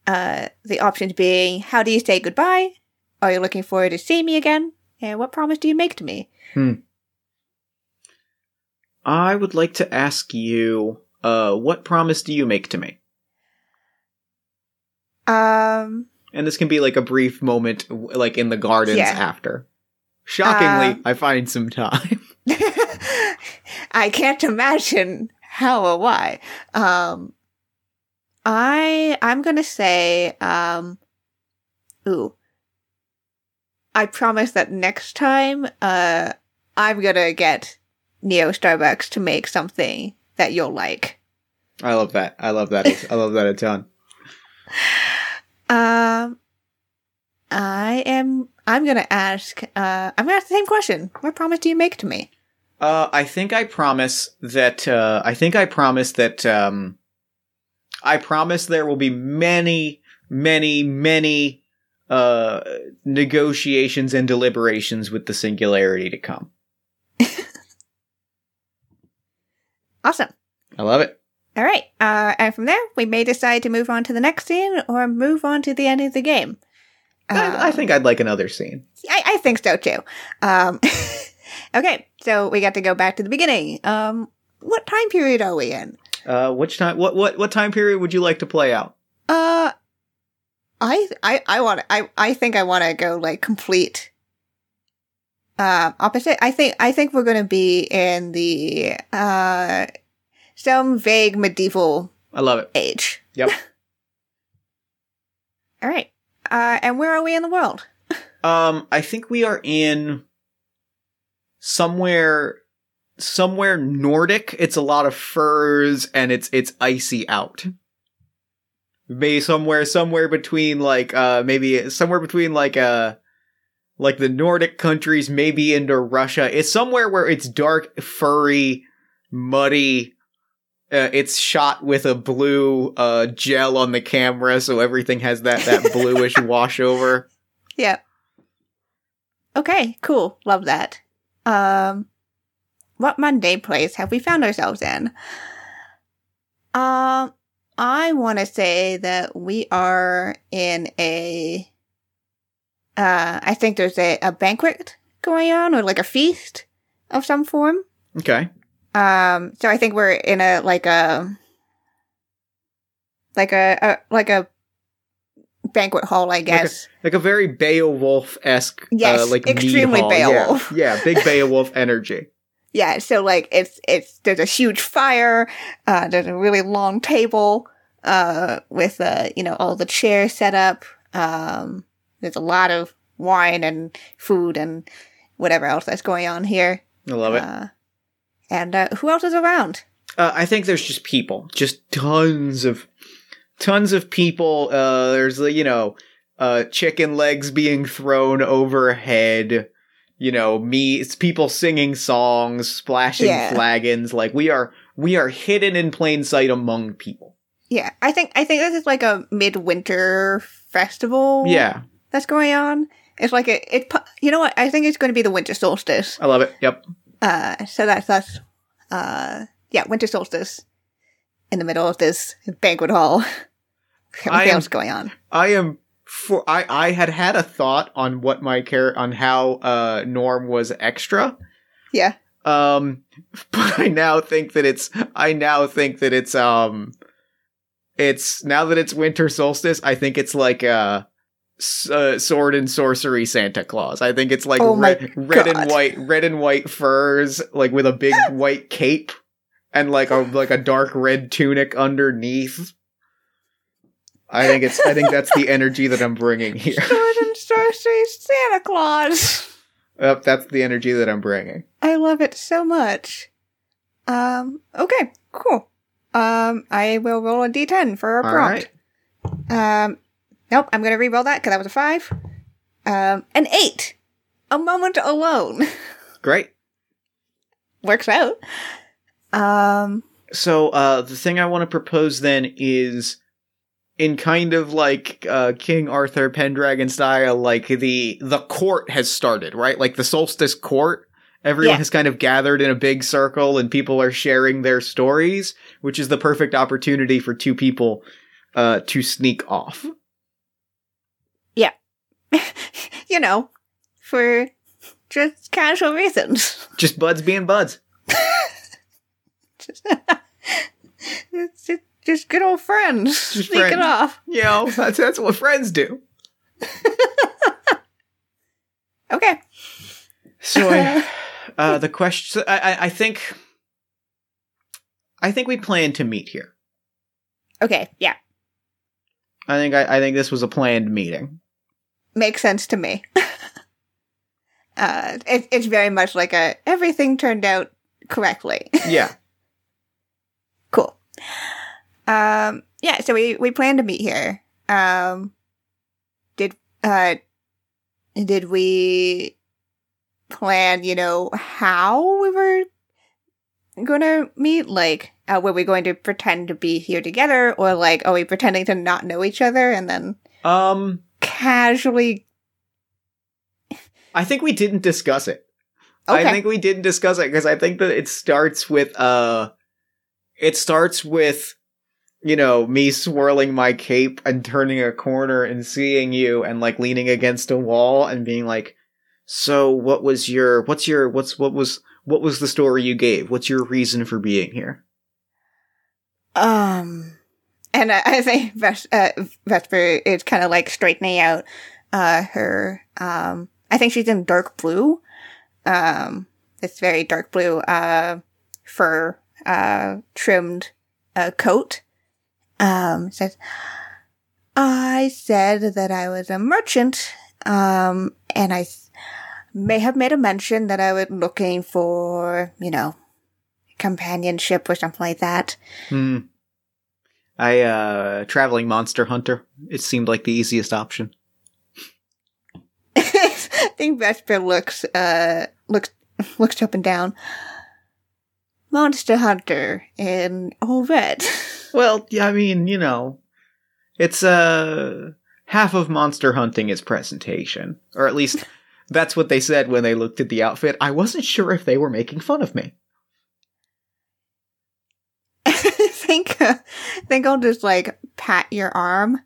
Uh, the options being, how do you say goodbye? Are you looking forward to seeing me again? And what promise do you make to me? Hmm. I would like to ask you, uh, what promise do you make to me? Um, And this can be like a brief moment, like in the gardens Yeah. after. Shockingly, Uh, I find some time. I can't imagine how or why. Um, I I'm gonna say, um, ooh, I promise that next time, uh, I'm gonna get Neo Starbucks to make something that you'll like. I love that. I love that. I love that a ton. Um, I am. I'm gonna ask. Uh, I'm gonna ask the same question. What promise do you make to me? Uh, I think I promise that. Uh, I think I promise that. Um, I promise there will be many, many, many uh, negotiations and deliberations with the singularity to come. Awesome. I love it. All right. Uh, and from there, we may decide to move on to the next scene or move on to the end of the game. I, I Um, think I'd like another scene. I, I think so too. Um, okay, so we got to go back to the beginning. Um, what time period are we in? Uh, which time? What what what time period would you like to play out? Uh, I I I want I I think I want to go like complete. Uh, opposite. I think I think we're gonna be in the uh some vague medieval I love it. age. Yep. All right. Uh, and where are we in the world? Um, I think we are in somewhere somewhere Nordic. It's a lot of furs and it's it's icy out. Maybe somewhere somewhere between like uh maybe somewhere between like uh like the Nordic countries, maybe into Russia. It's somewhere where it's dark, furry, muddy. Uh, it's shot with a blue uh gel on the camera, so everything has that that bluish washover. Yeah. Okay, cool. Love that. Um, what mundane place have we found ourselves in? Um, I want to say that we are in a. Uh, I think there's a, a banquet going on, or like a feast of some form. Okay. Um, so I think we're in a like a like a, a like a banquet hall, I guess. like a very Beowulf esque, Yes, uh, like extremely. Beowulf. Yeah, yeah, big Beowulf energy. Yeah, so like it's it's there's a huge fire, uh there's a really long table uh with uh you know all the chairs set up. Um there's a lot of wine and food and whatever else that's going on here. I love it. And uh who else is around? Uh, I think there's just people, just tons of, tons of people. Uh, there's you know, uh, chicken legs being thrown overhead. You know, me, it's people singing songs, splashing Yeah. flagons. Like we are, we are hidden in plain sight among people. Yeah, I think I think this is like a midwinter festival Yeah, that's going on. It's like a it you know what? I think it's going to be the winter solstice. I love it. Yep. Uh, so that's that's uh, yeah, winter solstice in the middle of this banquet hall. I Everything am- else going on. I am for I I had had a thought on what my care on how uh Norm was extra. Yeah, Um but I now think that it's I now think that it's um it's now that it's winter solstice, I think it's like uh, uh sword and sorcery Santa Claus. I think it's like Oh red, red and white red and white furs like with a big white cape and like a like a dark red tunic underneath. I think it's I think that's the energy that I'm bringing here. sword and sorcery Santa Claus. Yep, that's the energy that I'm bringing. I love it so much. Um. Okay. Cool. Um, I will roll a d10 for a All prompt. right. Um, nope, I'm gonna re-roll that because that was a five. Um, an eight. A moment alone. Great. Works out. Um, So uh, the thing I want to propose then is in kind of like uh, King Arthur Pendragon style, like the the court has started, right? Like the solstice court. Everyone Yeah. has kind of gathered in a big circle and people are sharing their stories, which is the perfect opportunity for two people uh, to sneak off. you know, for just casual reasons. Just buds being buds. just, just, just good old friends. Just Sneaking friends. off. You know, that's, that's what friends do. Okay. So I, uh, the question, I, I, I think, I think we plan to meet here. Okay, yeah. I think I, I think this was a planned meeting. Makes sense to me. uh, it, it's very much like a everything turned out correctly. Yeah. cool. Um, yeah, so we, we plan to meet here. Um, did, uh, did we plan, you know, how we were gonna meet? Like, uh, were we going to pretend to be here together? Or like, are we pretending to not know each other and then Um, casually? I think we didn't discuss it. Okay. I think we didn't discuss it because I think that it starts with uh, it starts with you know me swirling my cape and turning a corner and seeing you and like leaning against a wall and being like, so what was your what's your what's what was what was the story you gave? What's your reason for being here? Um, and I, I think Ves- uh, Vesper is kind of like straightening out uh, her. Um, I think she's in dark blue. Um, it's very dark blue uh, fur uh, trimmed uh, coat. Um, says, I said that I was a merchant, um, and I may have made a mention that I was looking for, you know, companionship or something like that. Hmm. I uh traveling monster hunter. It seemed like the easiest option. I think Vesper looks uh looks looks up and down. Monster Hunter in all red. Well, yeah, I mean, you know, it's uh half of monster hunting is presentation, or at least that's what they said when they looked at the outfit. I wasn't sure if they were making fun of me. I think uh, I think I'll just like pat your arm,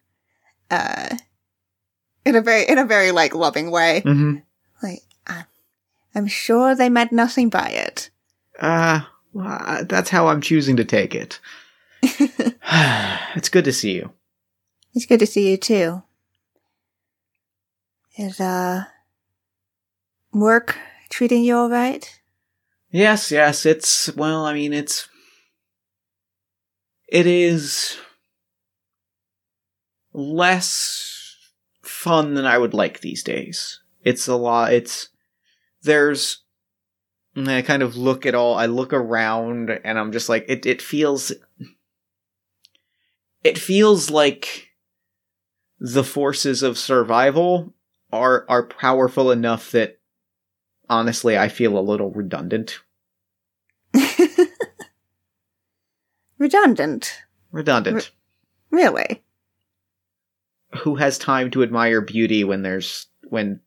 uh, in a very in a very like loving way. Mm-hmm. Like I'm, I'm sure they meant nothing by it. Uh, well, uh, that's how I'm choosing to take it. it's good to see you. It's good to see you too. Is uh work treating you all right? Yes, yes, it's well, I mean, it's it is less fun than I would like these days. It's a lot it's there's and I kind of look at all I look around and I'm just like it it feels it feels like the forces of survival are are powerful enough that honestly I feel a little redundant. Redundant. Redundant. Really? Who has time to admire beauty when there's when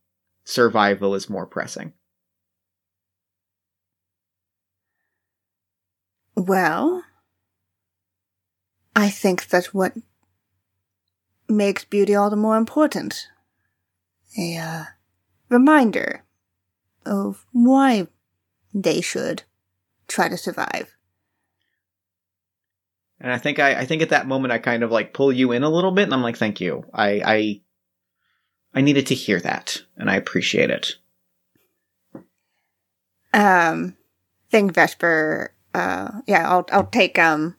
survival is more pressing? Well, I think that what makes beauty all the more important. A uh, reminder of why they should try to survive. And I think I, I think at that moment I kind of like pull you in a little bit and I'm like, thank you. I I I needed to hear that and I appreciate it. Um, think Vesper. Uh, yeah, I'll I'll take um,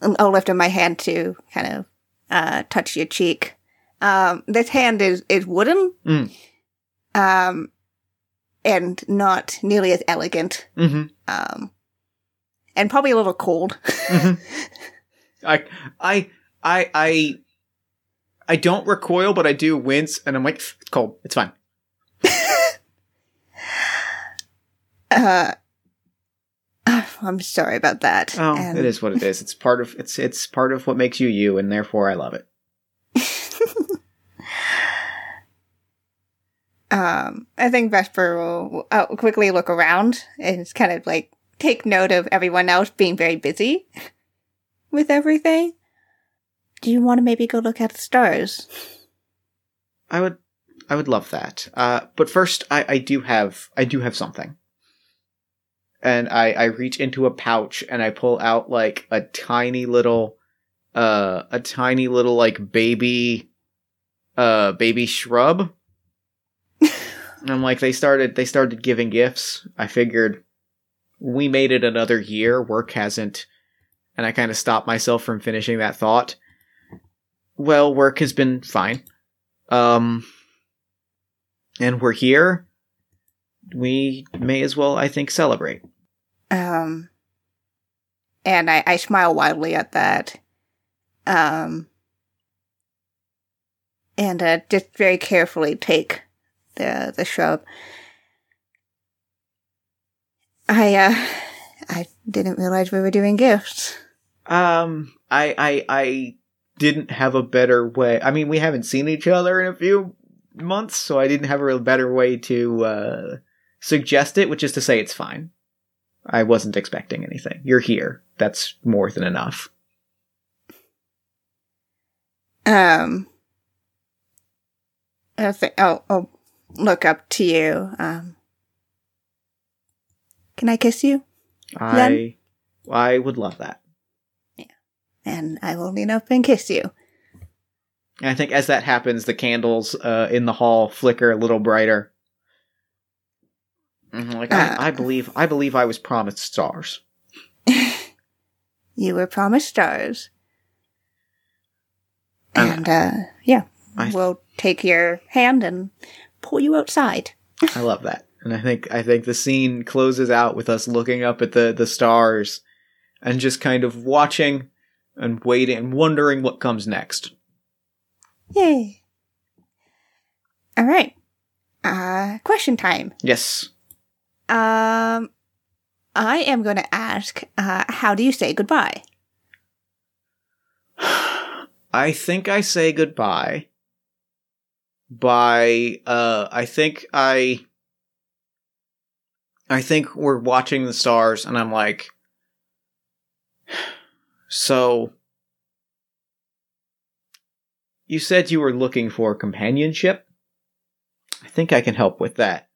I'll lift up my hand to kind of uh touch your cheek. Um, this hand is is wooden. Mm. Um, and not nearly as elegant. Mm-hmm. Um, and probably a little cold. I, I, I, I, I don't recoil, but I do wince, and I'm like, it's cold. It's fine. Uh, I'm sorry about that. Oh, And- it is what it is. It's part of it's it's part of what makes you you, and therefore I love it. Um, I think Vesper will uh, quickly look around and kind of like take note of everyone else being very busy with everything. Do you want to maybe go look at the stars? I would I would love that. Uh, but first, I, I do have I do have something, and I I reach into a pouch and I pull out like a tiny little, uh, a tiny little like baby, uh, baby shrub. And I'm like, they started they started giving gifts. I figured we made it another year. Work hasn't, and I kind of stopped myself from finishing that thought. Well, work has been fine. Um, and we're here. We may as well, I think, celebrate. Um, and I, I smile wildly at that. Um, and uh, just very carefully take the the shrub. I uh, I didn't realize we were doing gifts. Um, I, I, I didn't have a better way. I mean, we haven't seen each other in a few months, so I didn't have a real better way to uh, suggest it. Which is to say, it's fine. I wasn't expecting anything. You're here. That's more than enough. Um, I think I'll, I'll look up to you. Um, can I kiss you? I, I would love that. Yeah. And I will lean up and kiss you. And I think as that happens, the candles uh, in the hall flicker a little brighter. Mhm, Like Uh. I, I believe, I believe I was promised stars. You were promised stars. And And, uh, yeah, I- we'll take your hand and pull you outside. I love that, and I think I think the scene closes out with us looking up at the the stars and just kind of watching and waiting and wondering what comes next. Yay. All right. Uh, question time. Yes, Um, I am going to ask, uh, how do you say goodbye? I think I say goodbye by uh I think I I think we're watching the stars and I'm like so you said you were looking for companionship? I think I can help with that.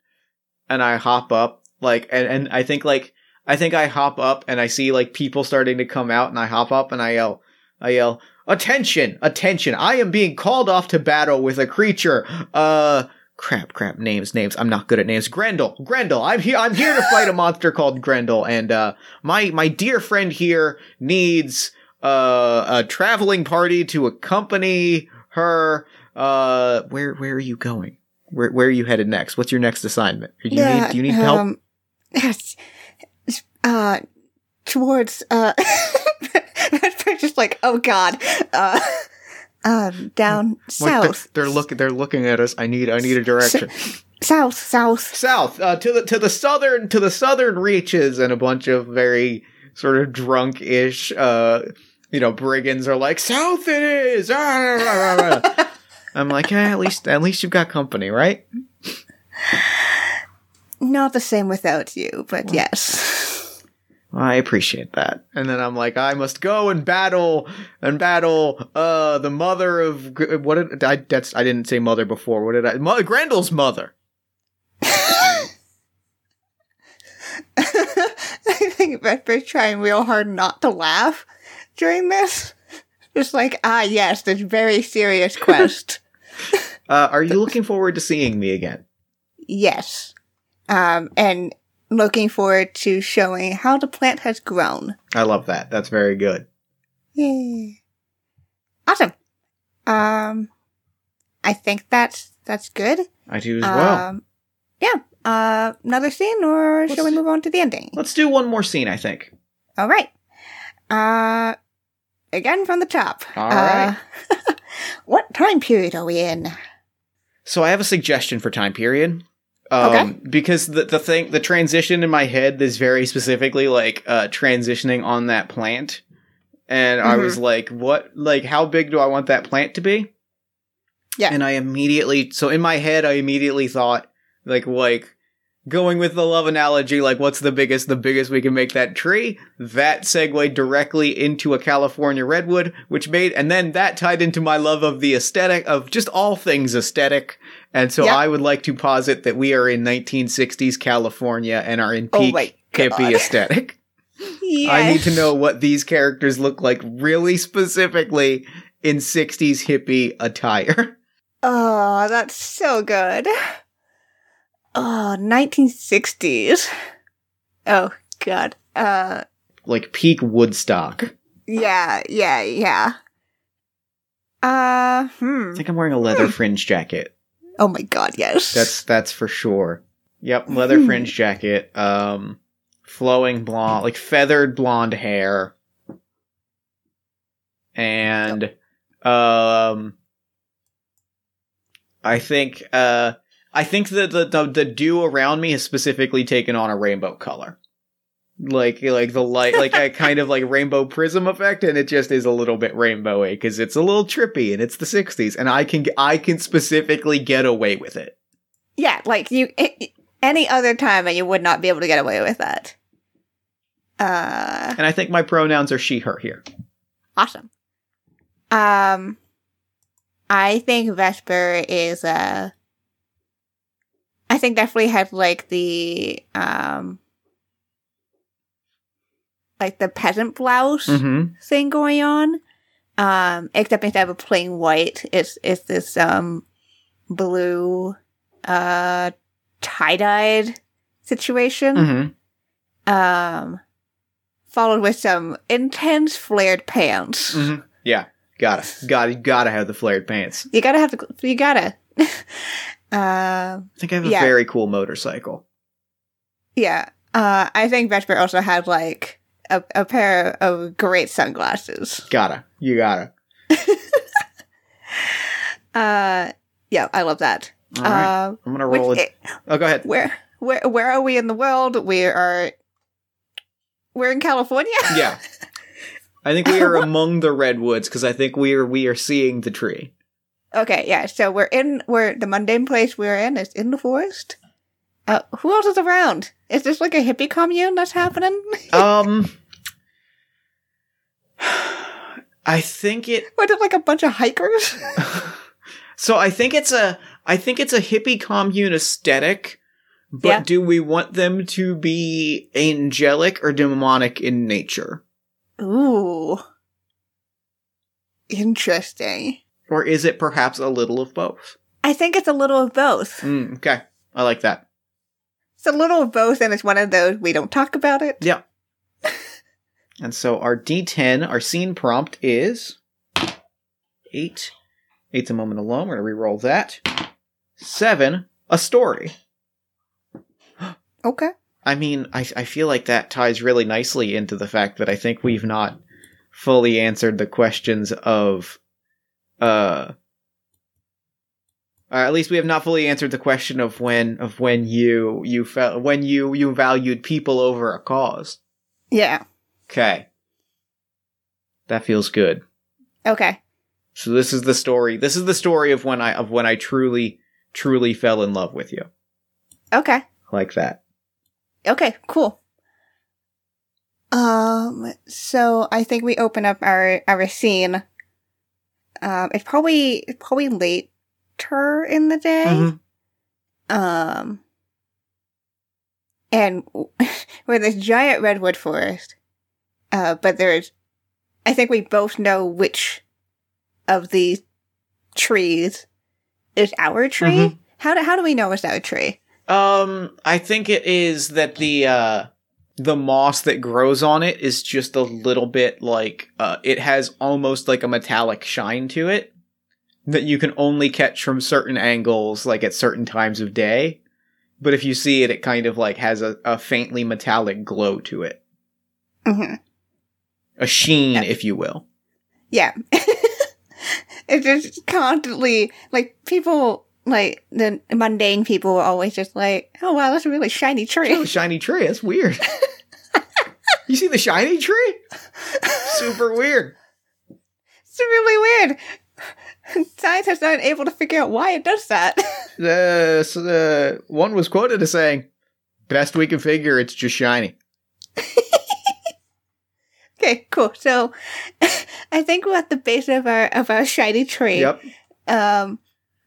And I hop up like and, and I think like I think I hop up and I see like people starting to come out and I hop up and I yell I yell Attention! Attention! I am being called off to battle with a creature. Uh, crap, crap. Names, names. I'm not good at names. Grendel, Grendel. I'm here. I'm here to fight a monster called Grendel, and uh, my my dear friend here needs uh a traveling party to accompany her. Uh, where where are you going? Where where are you headed next? What's your next assignment? Do you need do you need help? um, Yes. Uh, towards, uh, just like, oh god. Uh, um, down Like, south. they're, they're looking. They're looking at us. I need. I need a direction. South, south. south uh, to the to the southern to the southern reaches and a bunch of very sort of drunk-ish uh you know brigands are like south it is Ah, i'm like eh, at least at least you've got company right Not the same without you, but yes. I appreciate that and then i'm like i must go and battle and battle uh the mother of what did i that's i didn't say mother before what did i Mo- grendel's mother I think Vesper's trying real hard not to laugh during this. Just like, ah, yes, this very serious quest. uh are you looking forward to seeing me again yes. Um, and looking forward to showing how the plant has grown. i love that that's very good Yay. Awesome. Um, I think that's, that's good. i do as well Um, yeah. Uh, another scene, or shall we move on to the ending? Let's do one more scene, I think. All right. Uh, again from the top. All right. Uh, what time period are we in? So I have a suggestion for time period. Um, Okay. Because the the thing, the transition in my head is very specifically like uh, transitioning on that plant, and I Mhm. was like, "What? Like, how big do I want that plant to be?" Yeah. And I immediately, so in my head, I immediately thought, like, like going with the love analogy, like, what's the biggest? The biggest we can make that tree. That segued directly into a California redwood, which made, and then that tied into my love of the aesthetic of just all things aesthetic. And so Yep. I would like to posit that we are in 1960s California and are in Oh peak my hippie aesthetic. Yes. I need to know what these characters look like really specifically in 60s hippie attire. Oh, that's so good. Oh, 1960s. Oh, God. Uh, like peak Woodstock. yeah, yeah, yeah. Uh, hmm. I think I'm wearing a leather fringe jacket. Oh my God, yes. That's that's for sure. Yep, leather Hmm. fringe jacket. Um, flowing blonde, like feathered blonde hair, and um, I think uh, I think that the, the the dew around me has specifically taken on a rainbow color. Like like the light like a kind of like rainbow prism effect and it just is a little bit rainbowy because it's a little trippy and it's the 60s and I can I can specifically get away with it. yeah, like you, any other time, and you would not be able to get away with that. Uh, And I think my pronouns are she, her here. awesome. Um, I think Vesper is uh I think definitely had like the um like the peasant blouse Mm-hmm. thing going on. Um, except instead of a plain white, it's it's this um blue uh tie dyed situation. Mm-hmm. Um followed with some intense flared pants. Mm-hmm. Yeah. Gotta. Gotta gotta have the flared pants. You gotta have the you gotta. uh, I think I have a Yeah. very cool motorcycle. yeah. Uh, I think Vesper also had like a, a pair of great sunglasses. Gotta. You gotta. Uh, yeah, I love that. All right. Uh, I'm gonna which- roll it. Oh, go ahead. where where where are we in the world? We are we're in California. Yeah. I think we are among the redwoods because I think we are we are seeing the tree. okay, yeah. So we're in we're the mundane place we're in is in the forest. Uh, who else is around? Is this like a hippie commune that's happening? Um. I think it is it like a bunch of hikers? so I think it's a I think it's a hippie commune aesthetic, but Yeah. do we want them to be angelic or demonic in nature? Ooh, interesting. Or is it perhaps a little of both? I think it's a little of both. Mm, okay. I like that. It's a little of both, and it's one of those we don't talk about it. Yeah. and so our D10, our scene prompt is eight. Eight's a moment alone. We're gonna re-roll that. Seven, a story. Okay. I mean, I I feel like that ties really nicely into the fact that I think we've not fully answered the questions of uh or at least we have not fully answered the question of when of when you you felt when you you valued people over a cause. Yeah. Okay. That feels good. Okay. So this is the story. This is the story of when I of when I truly truly fell in love with you. Okay. Like that. Okay. Cool. Um. So I think we open up our our scene. Um. It's probably probably probably later in the day. Mhm. Um. And we're this giant redwood forest. Uh, but there's, I think we both know which of these trees is our tree. Mhm. How do how do we know it's our tree? Um, I think it is that the uh the moss that grows on it is just a little bit like uh it has almost like a metallic shine to it that you can only catch from certain angles like at certain times of day. But if you see it it kind of like has a, a faintly metallic glow to it. hmm a sheen, if you will. Yeah. it's just constantly like people like the mundane people are always just like, oh wow, that's a really shiny tree. Oh, shiny tree. That's weird. you see the shiny tree? Super weird. It's really weird. Scientists aren't able to figure out why it does that. The so the one was quoted as saying, "Best we can figure, it's just shiny." okay, cool. So I think we're at the base of our of our shiny tree. Yep. Um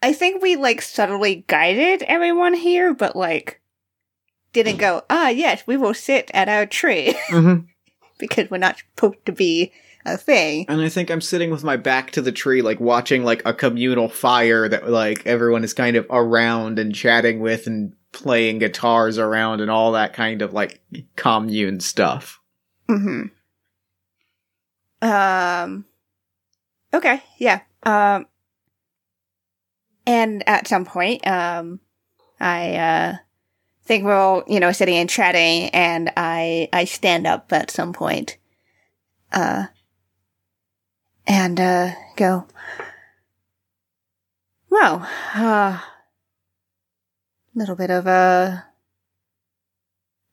I think we like subtly guided everyone here, but like didn't go, ah yes, we will sit at our tree Mm-hmm. because we're not supposed to be a thing. And I think I'm sitting with my back to the tree, like watching like a communal fire that like everyone is kind of around and chatting with and playing guitars around and all that kind of like commune stuff. hmm Um. Okay. Yeah. Um. And at some point, um, I uh think we're all you know sitting and chatting, and I I stand up at some point, uh, and uh go. Well, uh, little bit of a.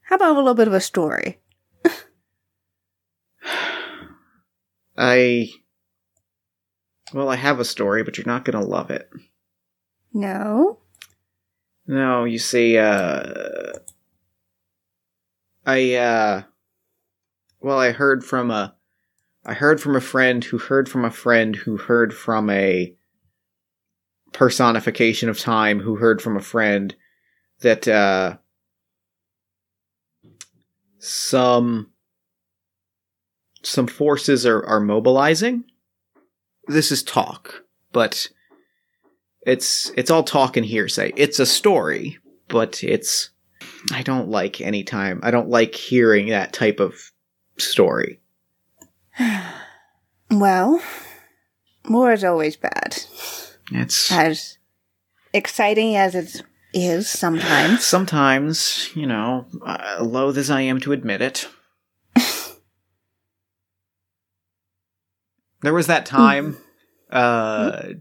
How about a little bit of a story? I well, I have a story, but you're not gonna love it. No. No, you see, uh, I, uh, well, I heard from a, I heard from a friend who heard from a friend who heard from a personification of time who heard from a friend that, uh, some, some forces are, are mobilizing. This is talk, but it's it's all talk and hearsay. It's a story, but it's I don't like any time. I don't like hearing that type of story. Well, war is always bad. It's As exciting as it is sometimes. sometimes, you know, uh, loath as I am to admit it. there was that time. Uh,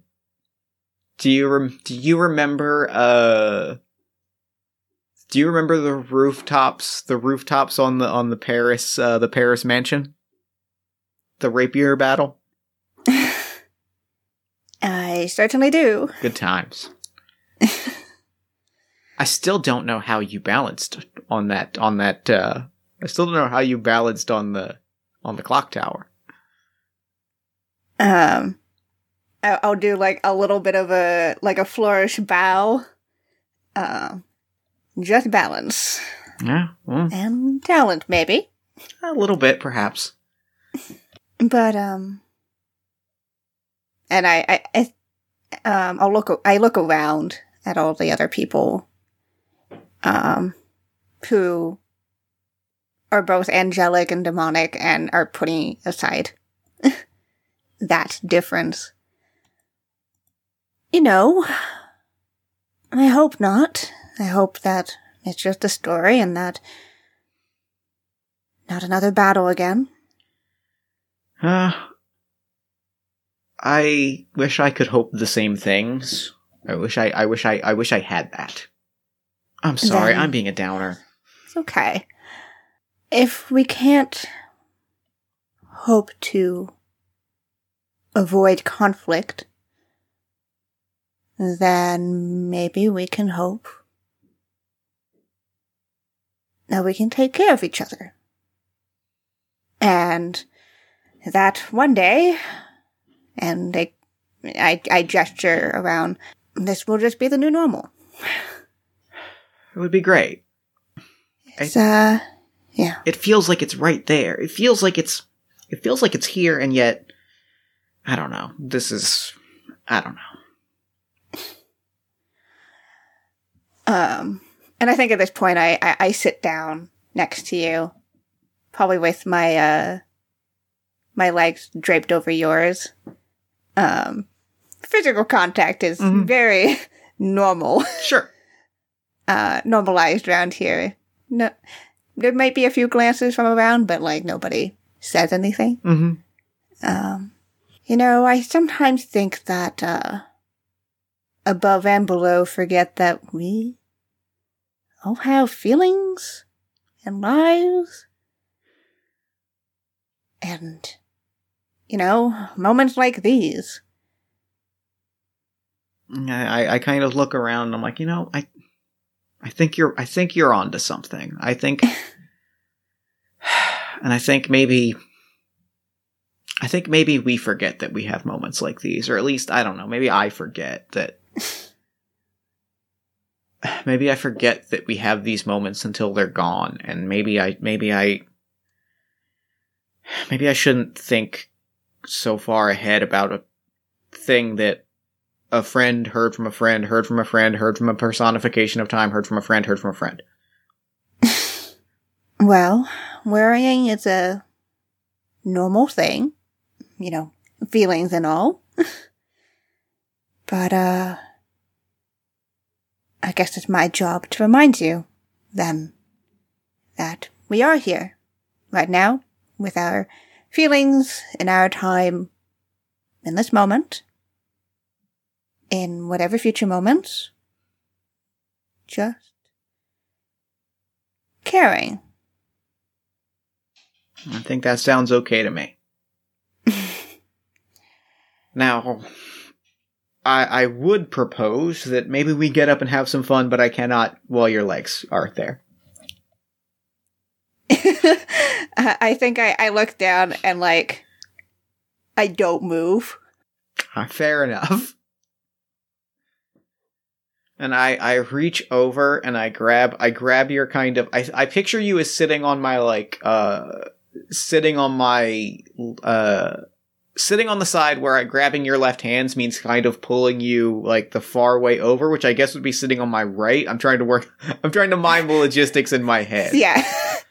do you rem- do you remember? Uh, do you remember the rooftops? The rooftops on the on the Paris uh, the Paris mansion. The rapier battle. I certainly do. Good times. I still don't know how you balanced on that on that uh I still don't know how you balanced on the on the clock tower. Um, I- I'll do like a little bit of a like a flourish bow. Um, just balance Yeah, well, and talent, maybe. a little bit perhaps. But um, and I, I, I um, I'll look. I look around at all the other people, um, who are both angelic and demonic, and are putting aside that difference. You know, I hope not. I hope that it's just a story, and that not another battle again. Uh I wish I could hope the same things. I wish I I wish I I wish I had that. I'm sorry, Then- I'm being a downer. It's okay. If we can't hope to avoid conflict, then maybe we can hope that we can take care of each other. And that one day, and I, I, I gesture around, this will just be the new normal. It would be great. It's, uh, yeah. it feels like it's right there. It feels like it's it feels like it's here and yet I don't know. This is I don't know. Um, and I think at this point, I, I, I sit down next to you, probably with my, uh, my legs draped over yours. Um, physical contact is Mhm. very normal, Sure. uh, normalized around here. No, there might be a few glances from around, but like nobody says anything. Mm-hmm. Um, you know, I sometimes think that uh, above and below forget that we all have feelings and lives. And, you know, moments like these. I, I kind of look around and I'm like, you know, I I think you're I think you're onto something. I think and I think maybe I think maybe we forget that we have moments like these, or at least I don't know, maybe I forget that maybe I forget that we have these moments until they're gone, and maybe I maybe I maybe I shouldn't think so far ahead about a thing that a friend heard from a friend, heard from a friend, heard from a personification of time, heard from a friend, heard from a friend. Well, worrying is a normal thing, you know, feelings and all. but, uh, I guess it's my job to remind you, then, that we are here, right now, with our feelings in our time, in this moment, in whatever future moments, just caring. I think that sounds okay to me. now, I I would propose that maybe we get up and have some fun, but I cannot while your legs are there. I think I, I look down and like I don't move. Uh, fair enough. And I, I reach over and I grab I grab your kind of I I picture you as sitting on my like uh sitting on my uh sitting on the side where I grabbing your left hands means kind of pulling you like the far way over, which I guess would be sitting on my right. I'm trying to work I'm trying to mind the logistics in my head. Yeah.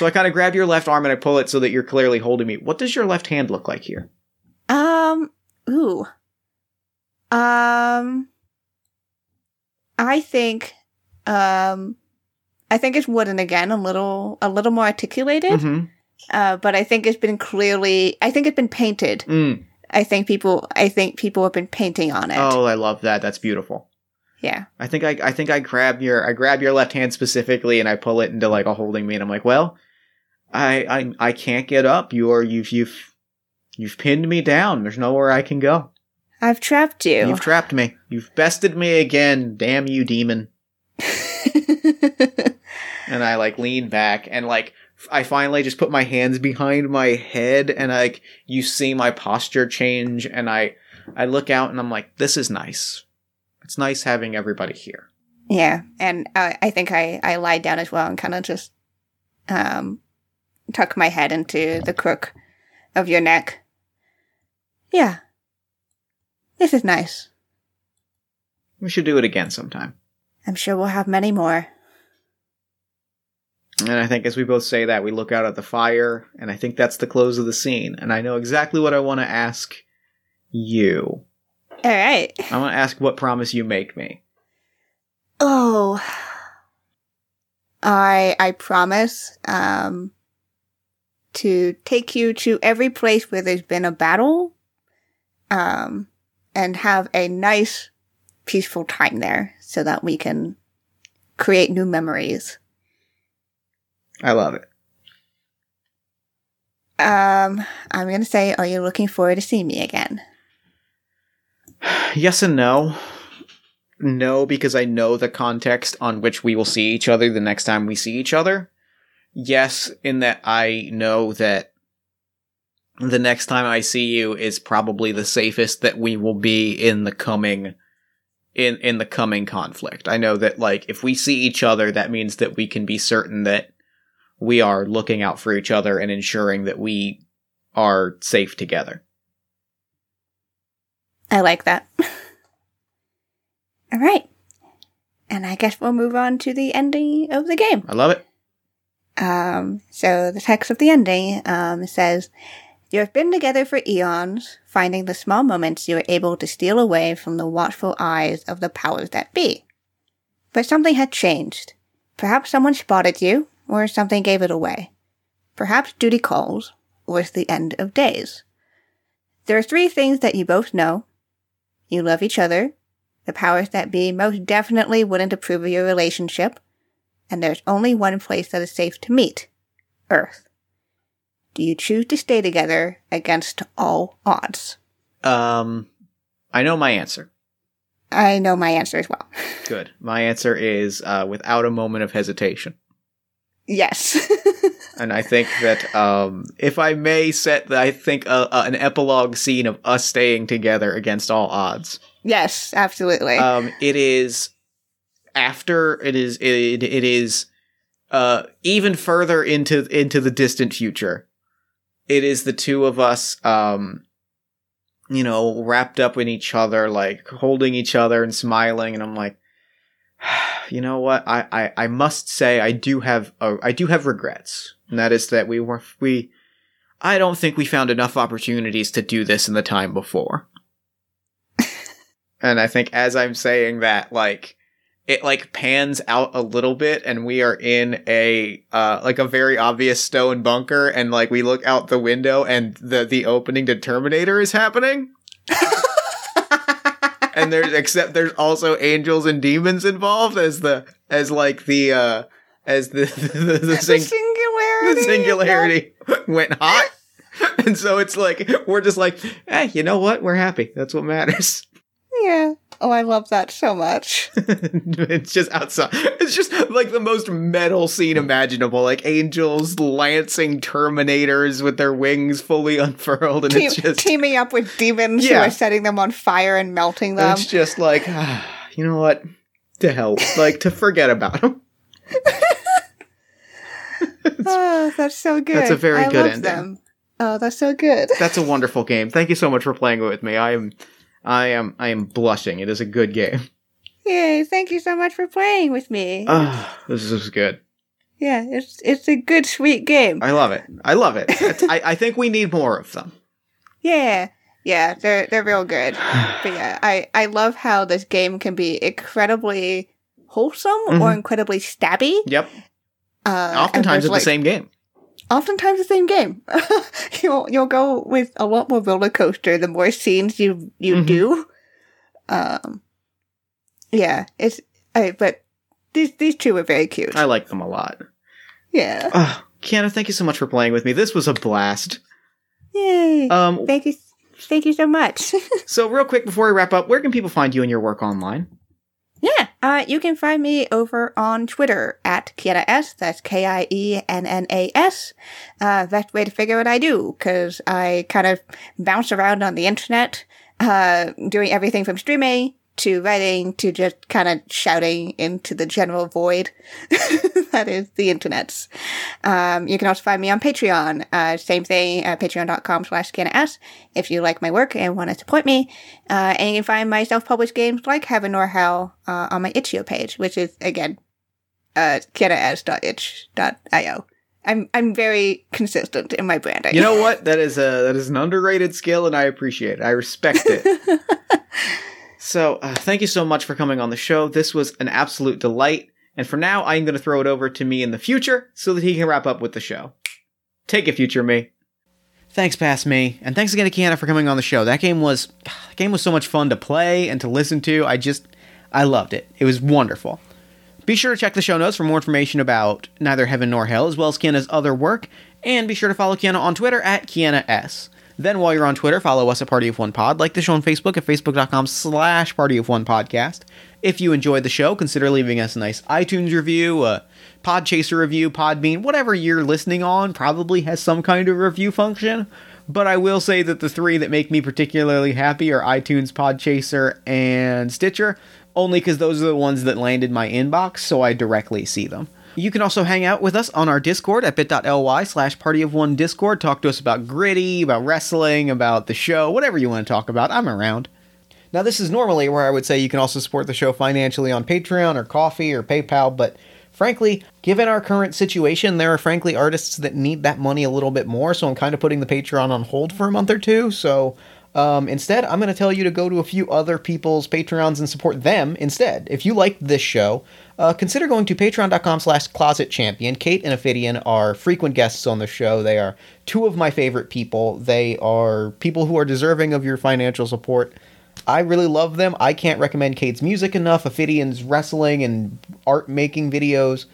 So I kind of grab your left arm and I pull it so that you're clearly holding me. What does your left hand look like here? um ooh. Um I think um I think it's wooden again, a little a little more articulated. Mm-hmm. Uh but I think it's been clearly I think it's been painted. Mm. I think people I think people have been painting on it. Oh, I love that. That's beautiful. Yeah. I think I I think I grab your I grab your left hand specifically and I pull it into like a holding me and I'm like, well, I I I can't get up. You are you've you've you've pinned me down. There's nowhere I can go. I've trapped you. You've trapped me. You've bested me again. Damn you, demon. And I like lean back and like I finally just put my hands behind my head and like you see my posture change and I I look out and I'm like, this is nice. It's nice having everybody here. Yeah, and uh, I think I I lie down as well and kind of just um tuck my head into the crook of your neck. Yeah, this is nice. We should do it again sometime. I'm sure we'll have many more. And I think as we both say that, we look out at the fire, and I think that's the close of the scene. And I know exactly what I want to ask you. All right. I want to ask what promise you make me. Oh, I I promise um to take you to every place where there's been a battle, um, and have a nice, peaceful time there, so that we can create new memories. I love it. Um, I'm gonna say, are you looking forward to seeing me again? Yes and no. No, because I know the context on which we will see each other the next time we see each other. Yes, in that I know that the next time I see you is probably the safest that we will be in the coming in in the coming conflict. I know that like if we see each other that means that we can be certain that we are looking out for each other and ensuring that we are safe together. I like that. All right, and I guess we'll move on to the ending of the game. I love it. Um, so the text of the ending um, says, You have been together for eons, finding the small moments you were able to steal away from the watchful eyes of the powers that be. But something had changed. Perhaps someone spotted you, or something gave it away. Perhaps duty calls, was the end of days. There are three things that you both know. You love each other. The powers that be most definitely wouldn't approve of your relationship. And there's only one place that is safe to meet. Earth. Do you choose to stay together against all odds? Um, I know my answer. I know my answer as well. Good. My answer is uh, without a moment of hesitation. Yes. And I think that um, if I may set, the, I think uh, uh, an epilogue scene of us staying together against all odds. yes, absolutely. Um, it is after it is it, it is uh, even further into into the distant future. It is the two of us, um, you know, wrapped up in each other, like holding each other and smiling, and I'm like, you know what? I, I, I must say I do have uh, I do have regrets, and that is that we were we. I don't think we found enough opportunities to do this in the time before. and I think as I'm saying that, like it like pans out a little bit, and we are in a uh like a very obvious stone bunker, and like we look out the window, and the the opening to Terminator is happening and there's except there's also angels and demons involved as the as like the uh as the the, the, the, the singularity. the singularity went hot and so it's like we're just like hey you know what we're happy that's what matters Yeah. Oh, I love that so much. it's just outside it's just like the most metal scene imaginable like angels lancing terminators with their wings fully unfurled and Team- it's just teaming up with demons Yeah. who are setting them on fire and melting them. it's just like you know what to hell like to forget about them oh, that's so good. That's a very I good love ending. them. Oh, that's so good. That's a wonderful game. Thank you so much for playing it with me. I am, I am, I am blushing. It is a good game. Yay! Thank you so much for playing with me. Ah, this is good. yeah, it's it's a good, sweet game. I love it. I love it. I, I think we need more of them. Yeah, yeah, they're they're real good. But yeah, I I love how this game can be incredibly wholesome or Mhm. incredibly stabby. Yep. Uh, Oftentimes it's the same game. Oftentimes the same game. you'll you'll go with a lot more roller coaster the more scenes you you Mhm. do. Um, yeah, it's I, but these these two are very cute. I like them a lot. yeah, Oh, Kienna, thank you so much for playing with me. This was a blast. yay! Um, thank you, thank you so much. so real quick before we wrap up, where can people find you and your work online? Yeah, uh, you can find me over on Twitter at Kienna S. That's K I E N N A S. Uh, best way to figure what I do, because I kind of bounce around on the internet, uh, doing everything from streaming to writing to just kind of shouting into the general void that is the internet. Um, you can also find me on Patreon. Uh, same thing, uh, patreon.com slash S if you like my work and want to support me. Uh, and you can find my self-published games like Heaven or Hell uh, on my itch.io page, which is, again, uh, kiennaS.itch.io. I'm, I'm very consistent in my branding. You know what? That is a that is an underrated skill, and I appreciate it. I respect it. so, uh, thank you so much for coming on the show. This was an absolute delight. And for now, I'm going to throw it over to me in the future so that he can wrap up with the show. Take it, future me. Thanks, past me, and thanks again to Kienna for coming on the show. That game was that game was so much fun to play and to listen to. I just I loved it. It was wonderful. Be sure to check the show notes for more information about neither Heaven nor Hell, as well as Kienna's other work, and be sure to follow Kienna on Twitter at KiennaS. Then while you're on Twitter, follow us at Party of One Pod, like the show on Facebook at facebook.com slash Party of One Podcast. If you enjoyed the show, consider leaving us a nice iTunes review, a Podchaser review, Podbean, whatever you're listening on probably has some kind of review function. But I will say that the three that make me particularly happy are iTunes, Podchaser, and Stitcher, only because those are the ones that land in my inbox, so I directly see them. You can also hang out with us on our Discord at bit.ly slash party of one Discord. Talk to us about gritty, about wrestling, about the show, whatever you want to talk about. I'm around. Now, this is normally where I would say you can also support the show financially on Patreon or Ko-fi or PayPal, but frankly, given our current situation, there are frankly artists that need that money a little bit more, so I'm kind of putting the Patreon on hold for a month or two. So Um, instead, I'm going to tell you to go to a few other people's Patreons and support them instead. If you like this show, uh, consider going to patreon.com slash closet champion. Kate and Ophidian are frequent guests on the show. They are two of my favorite people. They are people who are deserving of your financial support. I really love them. I can't recommend Kate's music enough. Ophidian's wrestling and art making videos.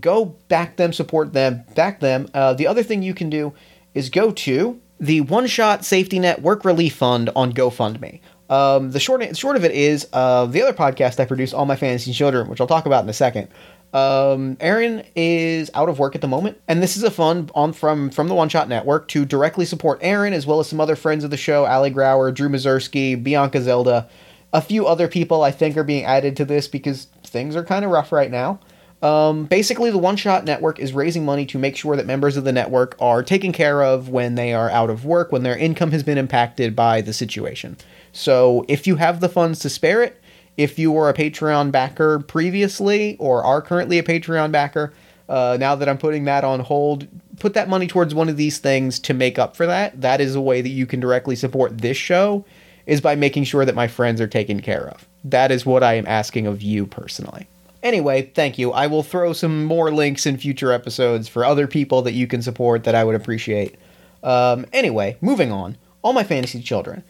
Go back them, support them, back them. Uh, the other thing you can do is go to the One Shot Safety Net Work Relief Fund on GoFundMe. Um, the short short of it is uh, the other podcast I produce, All My Fantasy Children, which I'll talk about in a second. Um, Aaron is out of work at the moment, and this is a fund on from from the One Shot Network to directly support Aaron as well as some other friends of the show, Ali Grauer, Drew Mazursky, Bianca Zelda, a few other people I think are being added to this because things are kind of rough right now. Um, basically, the One Shot Network is raising money to make sure that members of the network are taken care of when they are out of work, when their income has been impacted by the situation. So, if you have the funds to spare it, if you were a Patreon backer previously or are currently a Patreon backer, uh, now that I'm putting that on hold, put that money towards one of these things to make up for that. That is a way that you can directly support this show, is by making sure that my friends are taken care of. That is what I am asking of you personally. Anyway, thank you. I will throw some more links in future episodes for other people that you can support that I would appreciate. Um, anyway, moving on. All My Fantasy Children.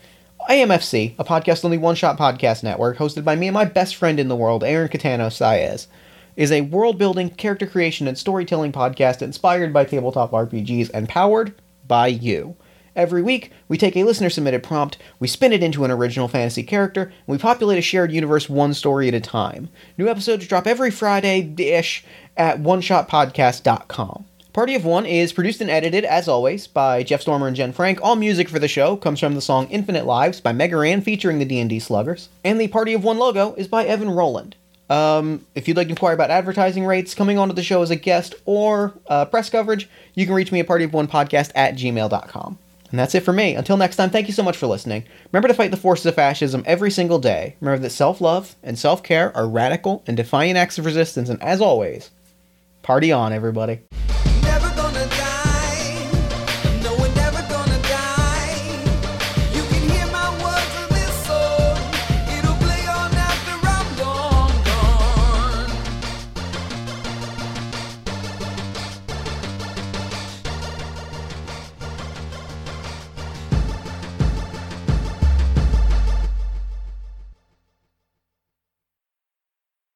AMFC, a podcast only One Shot Podcast Network, hosted by me and my best friend in the world, Aaron Catano Saez, is a world building, character creation, and storytelling podcast inspired by tabletop RPGs and powered by you. Every week, we take a listener submitted prompt, we spin it into an original fantasy character, and we populate a shared universe one story at a time. New episodes drop every Friday ish at oneshotpodcast.com. Party of One is produced and edited, as always, by Jeff Stormer and Jen Frank. All music for the show comes from the song Infinite Lives by Mega Ran featuring the D&D Sluggers. And the Party of One logo is by Evan Rowland. Um, if you'd like to inquire about advertising rates, coming onto the show as a guest, or uh, press coverage, you can reach me at partyofonepodcast at gmail.com. And that's it for me. Until next time, thank you so much for listening. Remember to fight the forces of fascism every single day. Remember that self love and self care are radical and defiant acts of resistance. And as always, party on, everybody.